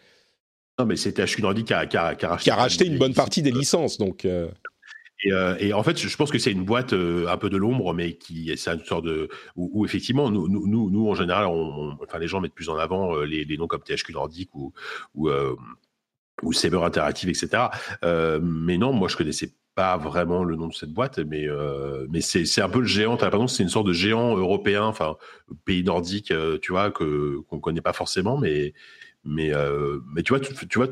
non, mais c'est THQ Nordic qui a, qui a, racheté, une bonne partie des licences. Donc, euh. euh, et, en fait, je pense que c'est une boîte euh, un peu de l'ombre, mais qui c'est une sorte de où, effectivement, nous, nous, nous, en général, on, enfin, les gens mettent plus en avant les, noms comme THQ Nordic ou ou, ou Saber Interactive, etc. mais non, moi, je connaissais pas vraiment le nom de cette boîte, mais mais c'est un peu le géant. T'as l'impression c'est une sorte de géant européen, enfin pays nordique, tu vois, que qu'on connaît pas forcément, mais mais, euh, mais tu vois, tu, tu vois,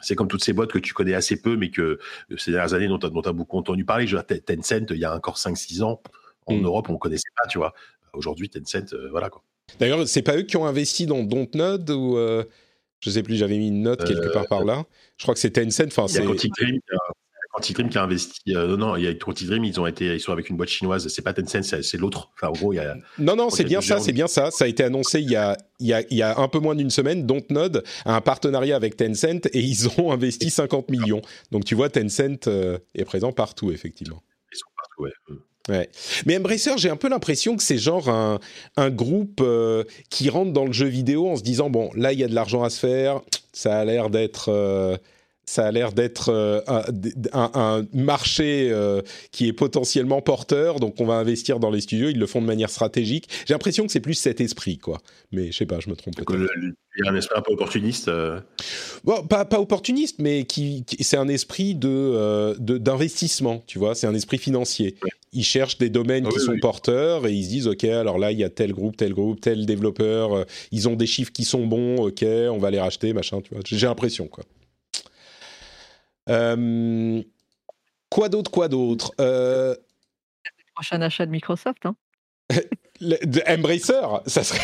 c'est comme toutes ces boîtes que tu connais assez peu, mais que euh, ces dernières années dont tu as, beaucoup entendu parler. Je Tencent, il y a encore 5-6 ans, en mm. Europe, on ne connaissait pas, tu vois. Aujourd'hui, Tencent, euh, voilà quoi. D'ailleurs, c'est pas eux qui ont investi dans Dontnod ou je sais plus, j'avais mis une note quelque part par là. Je crois que c'est Tencent. Enfin, c'est Dream qui a investi. Euh, non, non, il y a Dream, ils ont été, ils sont avec une boîte chinoise. C'est pas Tencent, c'est l'autre. Enfin, en gros, il y a. Non, non, c'est bien ça, c'est bien ça. Ça a été annoncé il y a, il y a, il y a un peu moins d'une semaine. Dontnod a un partenariat avec Tencent et ils ont investi 50 millions. Donc tu vois, Tencent euh, est présent partout, effectivement. Ils sont partout, ouais. Mm. Ouais. Mais Embracer, j'ai un peu l'impression que c'est genre un, un groupe euh, qui rentre dans le jeu vidéo en se disant bon, là il y a de l'argent à se faire, ça a l'air d'être ça a l'air d'être euh, un, marché euh, qui est potentiellement porteur, donc on va investir dans les studios. Ils le font de manière stratégique. J'ai l'impression que c'est plus cet esprit, quoi. Mais je sais pas, je me trompe peut-être. Il y a un esprit un peu opportuniste. Euh. Bon, pas, pas opportuniste, mais qui, c'est un esprit de d'investissement, tu vois. C'est un esprit financier. Ils cherchent des domaines ah qui sont porteurs et ils se disent ok, alors là il y a tel groupe, tel groupe, tel développeur. ils ont des chiffres qui sont bons, ok, on va les racheter, machin. Tu vois. J'ai l'impression, quoi. Euh, quoi d'autre, quoi d'autre euh... Le prochain achat de Microsoft. Hein. de Embracer, ça serait.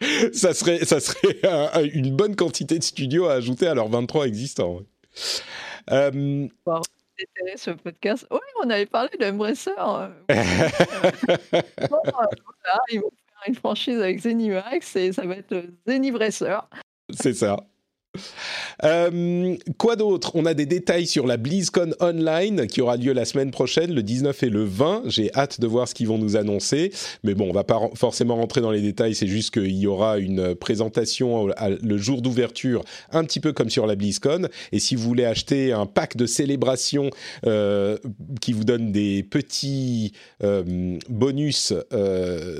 ça serait, ça serait une bonne quantité de studios à ajouter à leurs 23 existants. Euh... ce podcast. Oui, on avait parlé d'Embracer. ils vont faire une franchise avec Zenimax et ça va être Zenibracer. C'est ça. Euh, quoi d'autre? On a des détails sur la BlizzCon Online qui aura lieu la semaine prochaine, le 19 et le 20. J'ai hâte de voir ce qu'ils vont nous annoncer. Mais bon, on va pas forcément rentrer dans les détails. C'est juste qu'il y aura une présentation le jour d'ouverture, un petit peu comme sur la BlizzCon. Et si vous voulez acheter un pack de célébration euh, qui vous donne des petits euh, bonus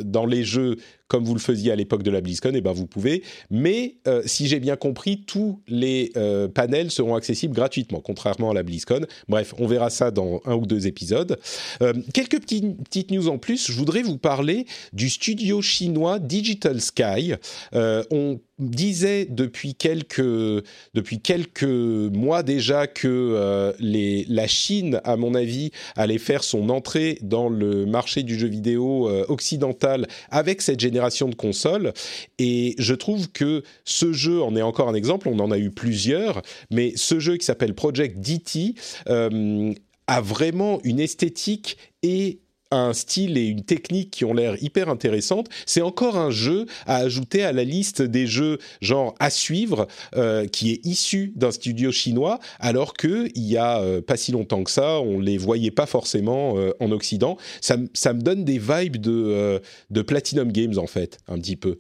dans les jeux comme vous le faisiez à l'époque de la BlizzCon, et eh ben vous pouvez. Mais euh, si j'ai bien compris, tous les euh, panels seront accessibles gratuitement, contrairement à la BlizzCon. Bref, on verra ça dans un ou deux épisodes. Euh, quelques petites news en plus. Je voudrais vous parler du studio chinois Digital Sky. on disait depuis quelques, depuis quelques mois déjà que euh, les, la Chine, à mon avis, allait faire son entrée dans le marché du jeu vidéo euh, occidental avec cette génération de consoles. Et je trouve que ce jeu en est encore un exemple, on en a eu plusieurs, mais ce jeu qui s'appelle Project DT euh, a vraiment une esthétique et un style et une technique qui ont l'air hyper intéressantes. C'est encore un jeu à ajouter à la liste des jeux genre à suivre euh, qui est issu d'un studio chinois, alors que il y a euh, pas si longtemps que ça, on les voyait pas forcément euh, en Occident. Ça, me donne des vibes de, de Platinum Games en fait, un petit peu.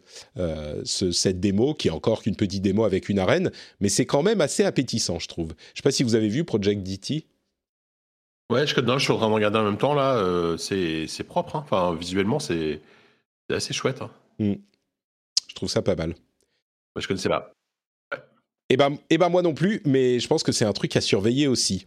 Ce, cette démo qui est encore qu'une petite démo avec une arène, mais c'est quand même assez appétissant, je trouve. Je sais pas si vous avez vu Project DT. Ouais, je, non, je suis en train de regarder en même temps là. Euh, c'est propre. Hein. Enfin, visuellement, c'est assez chouette. Hein. Mmh. Je trouve ça pas mal. Moi, je connaissais pas. Eh ben, eh ben moi non plus, mais je pense que c'est un truc à surveiller aussi.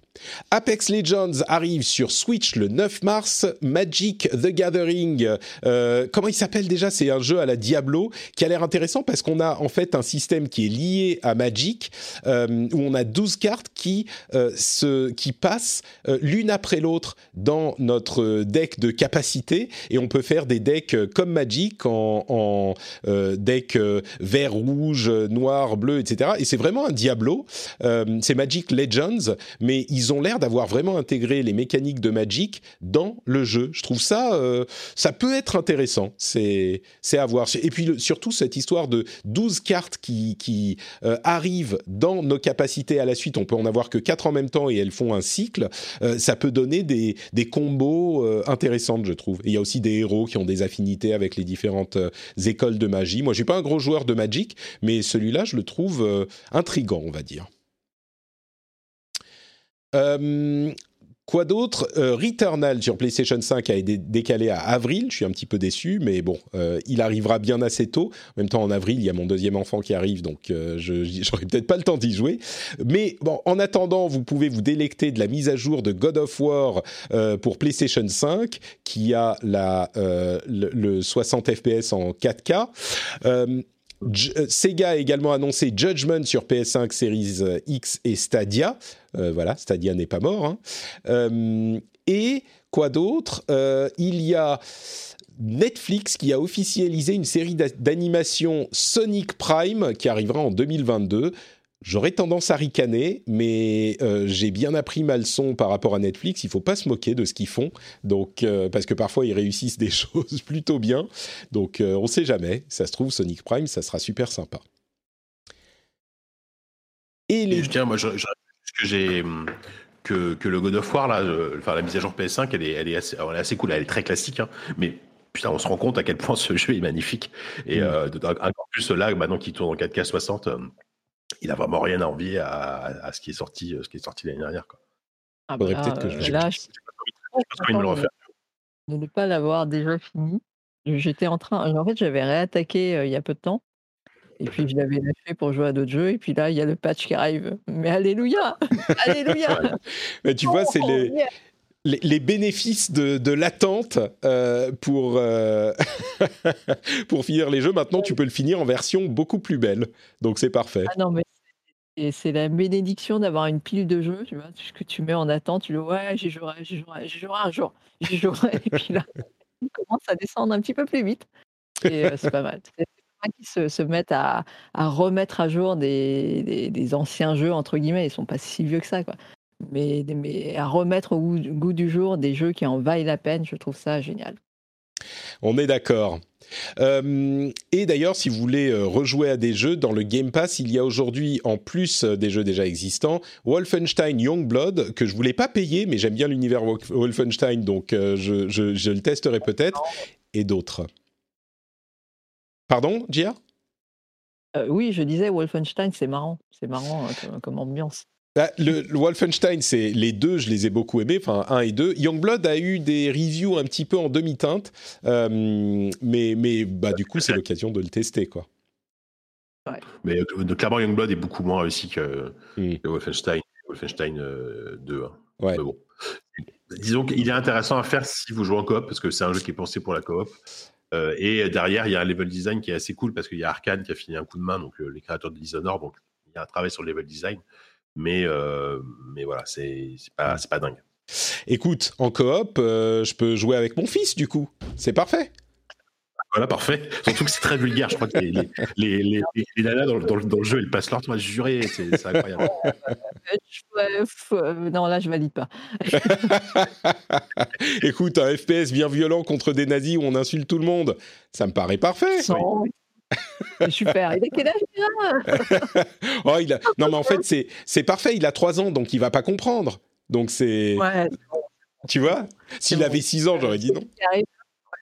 Apex Legends arrive sur Switch le 9 mars. Magic the Gathering, euh, comment il s'appelle déjà? C'est un jeu à la Diablo qui a l'air intéressant parce qu'on a en fait un système qui est lié à Magic euh, où on a 12 cartes qui, euh, se, qui passent l'une après l'autre dans notre deck de capacité et on peut faire des decks comme Magic en, en deck vert, rouge, noir, bleu, etc. Et c'est vraiment un Diablo. Euh, c'est Magic Legends, mais ils ont l'air d'avoir vraiment intégré les mécaniques de Magic dans le jeu. Je trouve ça, euh, ça peut être intéressant. C'est, c'est à voir. Et puis surtout cette histoire de 12 cartes qui, qui euh, arrivent dans nos capacités à la suite. On peut en avoir que 4 en même temps et elles font un cycle. ça peut donner des, des combos intéressantes, je trouve. il y a aussi des héros qui ont des affinités avec les différentes écoles de magie. Moi, je suis pas un gros joueur de Magic, mais celui-là, je le trouve intrigant, on va dire. Euh, quoi d'autre? Euh, Returnal sur PlayStation 5 a été décalé à avril. Je suis un petit peu déçu, mais bon, euh, il arrivera bien assez tôt. En même temps, en avril, il y a mon deuxième enfant qui arrive, donc je j'aurai peut-être pas le temps d'y jouer. Mais bon, en attendant, vous pouvez vous délecter de la mise à jour de God of War pour PlayStation 5, qui a la, le, le, 60 FPS en 4K. Euh, Sega a également annoncé Judgment sur PS5, Series euh, X et Stadia. Euh, voilà, Stadia n'est pas mort. Hein. et quoi d'autre? Il y a Netflix qui a officialisé une série d'animation Sonic Prime qui arrivera en 2022. J'aurais tendance à ricaner, mais euh, j'ai bien appris ma leçon par rapport à Netflix. Il faut pas se moquer de ce qu'ils font, donc euh, parce que parfois ils réussissent des choses plutôt bien. Donc euh, on ne sait jamais. Ça se trouve Sonic Prime, ça sera super sympa. Et les... je tiens, moi, je, que j'ai que, que, le God of War là, enfin la mise à jour PS5, elle est, elle est, assez, elle est assez cool. Elle est très classique, hein, mais putain, on se rend compte à quel point ce jeu est magnifique. Et mm. encore plus là, maintenant qu'il tourne en 4K 60 il a vraiment rien à envier à, ce qui est sorti, euh, ce qui est sorti l'année dernière. Quoi. Ah bah peut-être que je, euh, là, je, de ne pas l'avoir déjà fini. J'étais en train, en fait, j'avais réattaqué euh, il y a peu de temps. Et puis je l'avais lâché pour jouer à d'autres jeux. Et puis là, il y a le patch qui arrive. Mais alléluia Alléluia Mais tu vois, c'est les, les, bénéfices de, l'attente pour, pour finir les jeux. Maintenant, tu peux le finir en version beaucoup plus belle. Donc c'est parfait. Ah non, mais c'est la bénédiction d'avoir une pile de jeux, tu vois, ce que tu mets en attente, tu le ouais, j'y jouerai, j'y jouerai, j'y jouerai un jour, et puis là, on commence à descendre un petit peu plus vite. Et c'est pas mal. C'est qui se, se, mettent à, à, remettre à jour des, des, anciens jeux, entre guillemets, ils sont pas si vieux que ça, quoi. Mais, mais à remettre au goût, du jour des jeux qui en vaillent la peine, je trouve ça génial. On est d'accord. Euh, et d'ailleurs, si vous voulez euh, rejouer à des jeux, dans le Game Pass, il y a aujourd'hui, en plus euh, des jeux déjà existants, Wolfenstein Youngblood, que je voulais pas payer, mais j'aime bien l'univers Wolfenstein, donc je, je, le testerai peut-être, et d'autres. Pardon, Gia? Oui, je disais Wolfenstein, c'est marrant, c'est marrant comme ambiance. Bah, le, Wolfenstein, c'est les deux, je les ai beaucoup aimés, enfin un et deux. Youngblood a eu des reviews un petit peu en demi-teinte, euh, mais, mais bah, du coup, c'est l'occasion de le tester, quoi. Mais euh, clairement, Youngblood est beaucoup moins réussi que, hmm. Wolfenstein, Wolfenstein 2. Euh, hein. bon. Disons qu'il est intéressant à faire si vous jouez en coop, parce que c'est un jeu qui est pensé pour la coop. et derrière, il y a un level design qui est assez cool, parce qu'il y a Arkane qui a fini un coup de main, donc les créateurs de Dishonored, donc il y a un travail sur le level design mais, euh, mais voilà, c'est pas, pas dingue. Écoute, en coop, euh, je peux jouer avec mon fils, du coup. C'est parfait. Voilà, parfait. Surtout que c'est très vulgaire. Je crois que les, les, les, les nanas dans, dans, dans, le jeu, elles passent leur temps à jurer. C'est incroyable. Euh, non, là, je valide pas. Écoute, un FPS bien violent contre des nazis où on insulte tout le monde, ça me paraît parfait. Super. Il a quel âge oh, il a... Non, mais en fait, c'est, c'est parfait. Il a 3 ans, donc il va pas comprendre. Donc c'est. Ouais. Tu vois? S'il avait 6 ans, j'aurais dit non.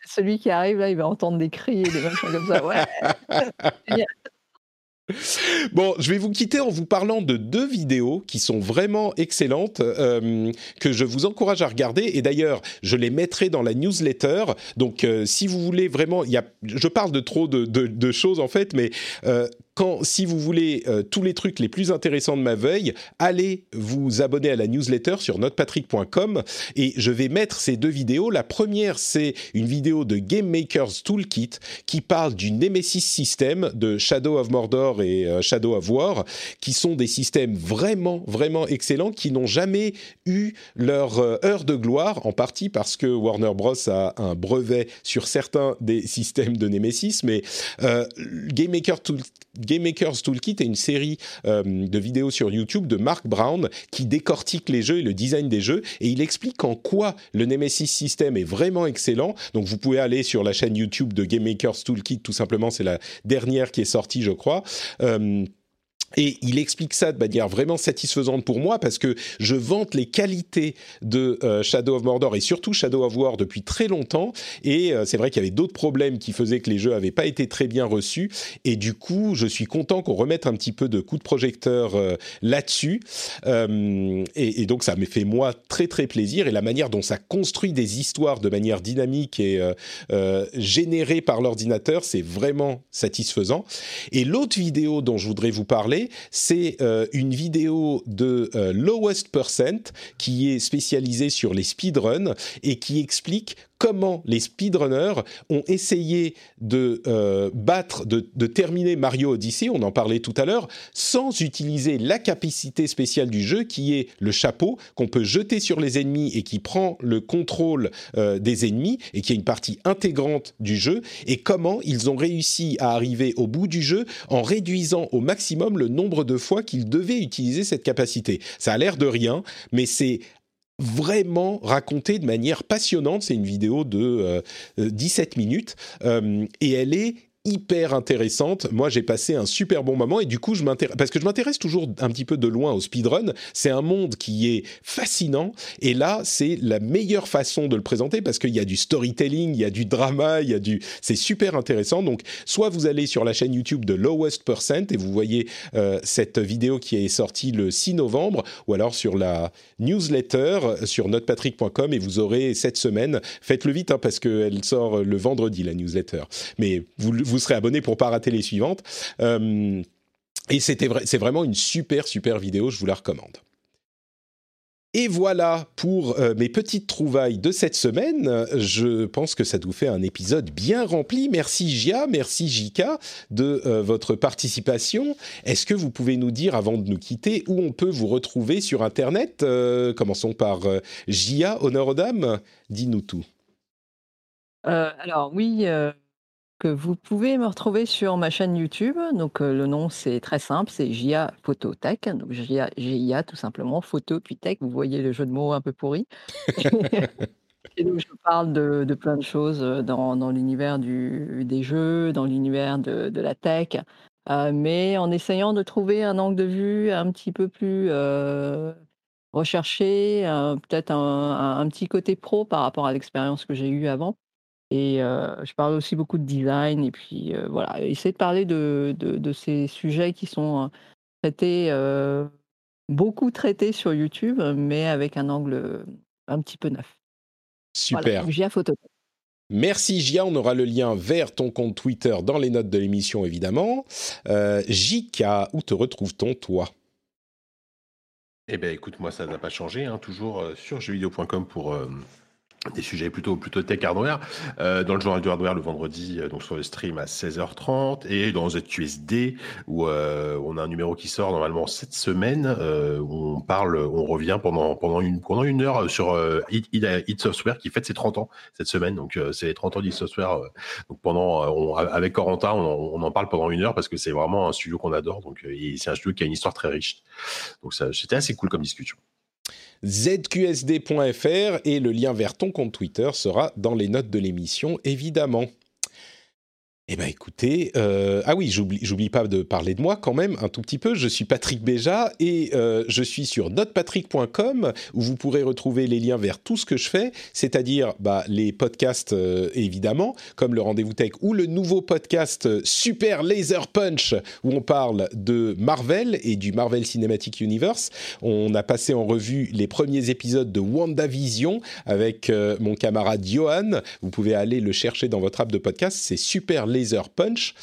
Celui qui arrive là, il va entendre des cris et des machins comme ça. Ouais. Bon, je vais vous quitter en vous parlant de deux vidéos qui sont vraiment excellentes, euh, que je vous encourage à regarder. Et d'ailleurs, je les mettrai dans la newsletter. Donc, euh, si vous voulez vraiment, y a, je parle de trop de choses en fait, mais euh, quand, si vous voulez euh, tous les trucs les plus intéressants de ma veille, allez vous abonner à la newsletter sur notepatrick.com et je vais mettre ces deux vidéos. La première, c'est une vidéo de Game Maker's Toolkit qui parle du Nemesis System de Shadow of Mordor et euh, Shadow of War, qui sont des systèmes vraiment, vraiment excellents, qui n'ont jamais eu leur euh, heure de gloire, en partie parce que Warner Bros. a un brevet sur certains des systèmes de Nemesis, mais Game Maker Toolkit Game Maker's Toolkit est une série euh, de vidéos sur YouTube de Mark Brown qui décortique les jeux et le design des jeux et il explique en quoi le Nemesis System est vraiment excellent. Donc vous pouvez aller sur la chaîne YouTube de Game Maker's Toolkit, tout simplement, c'est la dernière qui est sortie, je crois. Euh, et il explique ça de manière vraiment satisfaisante pour moi parce que je vante les qualités de euh, Shadow of Mordor et surtout Shadow of War depuis très longtemps. Et euh, c'est vrai qu'il y avait d'autres problèmes qui faisaient que les jeux n'avaient pas été très bien reçus. Et du coup, je suis content qu'on remette un petit peu de coup de projecteur euh, là-dessus. Et, et, donc, ça m'a fait moi très très plaisir. Et la manière dont ça construit des histoires de manière dynamique et générée par l'ordinateur, c'est vraiment satisfaisant. Et l'autre vidéo dont je voudrais vous parler, c'est euh, une vidéo de euh, Lowest Percent qui est spécialisée sur les speedruns et qui explique comment les speedrunners ont essayé de euh, battre, de, terminer Mario Odyssey, on en parlait tout à l'heure, sans utiliser la capacité spéciale du jeu qui est le chapeau qu'on peut jeter sur les ennemis et qui prend le contrôle euh, des ennemis et qui est une partie intégrante du jeu, et comment ils ont réussi à arriver au bout du jeu en réduisant au maximum le nombre de fois qu'ils devaient utiliser cette capacité. Ça a l'air de rien, mais c'est vraiment raconté de manière passionnante. C'est une vidéo de 17 euh, minutes euh, et elle est hyper intéressante. Moi, j'ai passé un super bon moment et du coup, je m'intéresse parce que je m'intéresse toujours un petit peu de loin au speedrun. C'est un monde qui est fascinant et là, c'est la meilleure façon de le présenter parce qu'il y a du storytelling, il y a du drama, il y a du, c'est super intéressant. Donc, soit vous allez sur la chaîne YouTube de Lowest Percent et vous voyez euh, cette vidéo qui est sortie le 6 novembre, ou alors sur la newsletter sur notepatrick.com et vous aurez cette semaine. Faites-le vite hein, parce qu'elle sort le vendredi la newsletter. Mais vous vous serez abonné pour pas rater les suivantes. Euh, et c'était c'est vraiment une super super vidéo, je vous la recommande. Et voilà pour euh, mes petites trouvailles de cette semaine. Je pense que ça vous fait un épisode bien rempli. Merci Gia, merci Jika de euh, votre participation. Est-ce que vous pouvez nous dire, avant de nous quitter, où on peut vous retrouver sur Internet? Commençons par Gia, honneur aux dames. Dis-nous tout. alors oui, vous pouvez me retrouver sur ma chaîne YouTube. Donc, le nom, c'est très simple, c'est JIA Phototech. Donc, JIA, tout simplement, photo puis tech. Vous voyez le jeu de mots un peu pourri. où je parle de, plein de choses dans, l'univers des jeux, dans l'univers de, la tech, mais en essayant de trouver un angle de vue un petit peu plus recherché, peut-être un, petit côté pro par rapport à l'expérience que j'ai eue avant. Et je parle aussi beaucoup de design et puis voilà, essayer de parler de, de, ces sujets qui sont traités, beaucoup traités sur YouTube, mais avec un angle un petit peu neuf. Super. Gia Photo. Merci Gia, on aura le lien vers ton compte Twitter dans les notes de l'émission évidemment. Euh, Jika, où te retrouve-t-on toi? Eh bien écoute, moi ça n'a pas changé, hein, toujours sur jeuxvideo.com pour des sujets plutôt plutôt tech hardware. Euh, dans le journal du hardware le vendredi euh, donc sur le stream à 16h30 et dans ZQSD où euh, on a un numéro qui sort normalement cette semaine euh, où on parle on revient pendant pendant une pendant une heure sur euh, It, Software qui fête ses 30 ans cette semaine. Donc euh, c'est les 30 ans d'It Software donc pendant on, avec Corentin on, on, en parle pendant une heure parce que c'est vraiment un studio qu'on adore. Donc c'est un studio qui a une histoire très riche. Donc ça c'était assez cool comme discussion zqsd.fr et le lien vers ton compte Twitter sera dans les notes de l'émission, évidemment. Eh bien écoutez, euh, ah oui, j'oublie pas de parler de moi quand même un tout petit peu. Je suis Patrick Béja et euh, je suis sur notrepatrick.com où vous pourrez retrouver les liens vers tout ce que je fais, c'est-à-dire bah, les podcasts euh, évidemment, comme le Rendez-vous Tech ou le nouveau podcast Super Laser Punch où on parle de Marvel et du Marvel Cinematic Universe. On a passé en revue les premiers épisodes de WandaVision avec mon camarade Johan. Vous pouvez aller le chercher dans votre app de podcast, c'est Super Punch.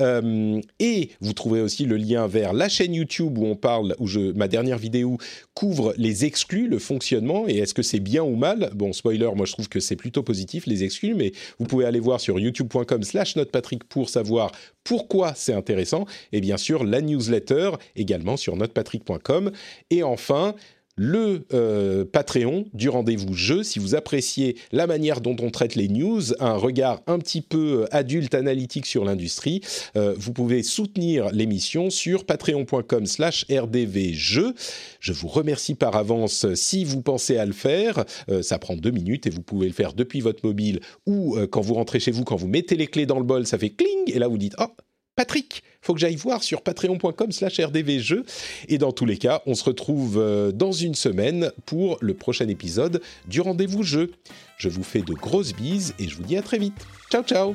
Euh, et vous trouverez aussi le lien vers la chaîne YouTube où on parle, où je, ma dernière vidéo couvre les exclus, le fonctionnement et est-ce que c'est bien ou mal. Bon, spoiler, moi je trouve que c'est plutôt positif les exclus, mais vous pouvez aller voir sur youtube.com/slash notepatrick pour savoir pourquoi c'est intéressant. Et bien sûr, la newsletter également sur notepatrick.com. Et enfin, le euh, Patreon du rendez-vous jeu. Si vous appréciez la manière dont on traite les news, un regard un petit peu euh, adulte analytique sur l'industrie, euh, vous pouvez soutenir l'émission sur patreon.com slash rdvjeux. Je vous remercie par avance si vous pensez à le faire. ça prend deux minutes et vous pouvez le faire depuis votre mobile ou quand vous rentrez chez vous, quand vous mettez les clés dans le bol, ça fait cling et là vous dites « Oh, Patrick, faut que j'aille voir sur patreon.com slash rdvjeux. Et dans tous les cas, on se retrouve euh, dans une semaine pour le prochain épisode du rendez-vous jeu. Je vous fais de grosses bises et je vous dis à très vite. Ciao ciao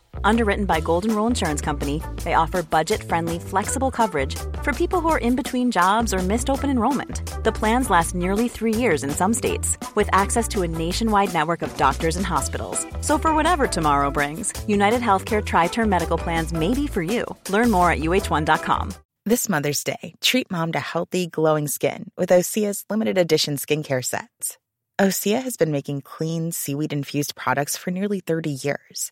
Underwritten by Golden Rule Insurance Company, they offer budget friendly, flexible coverage for people who are in between jobs or missed open enrollment. The plans last nearly three years in some states, with access to a nationwide network of doctors and hospitals. So, for whatever tomorrow brings, United Healthcare Tri Term Medical Plans may be for you. Learn more at uh1.com. This Mother's Day, treat mom to healthy, glowing skin with Osea's limited edition skincare sets. Osea has been making clean, seaweed infused products for nearly 30 years.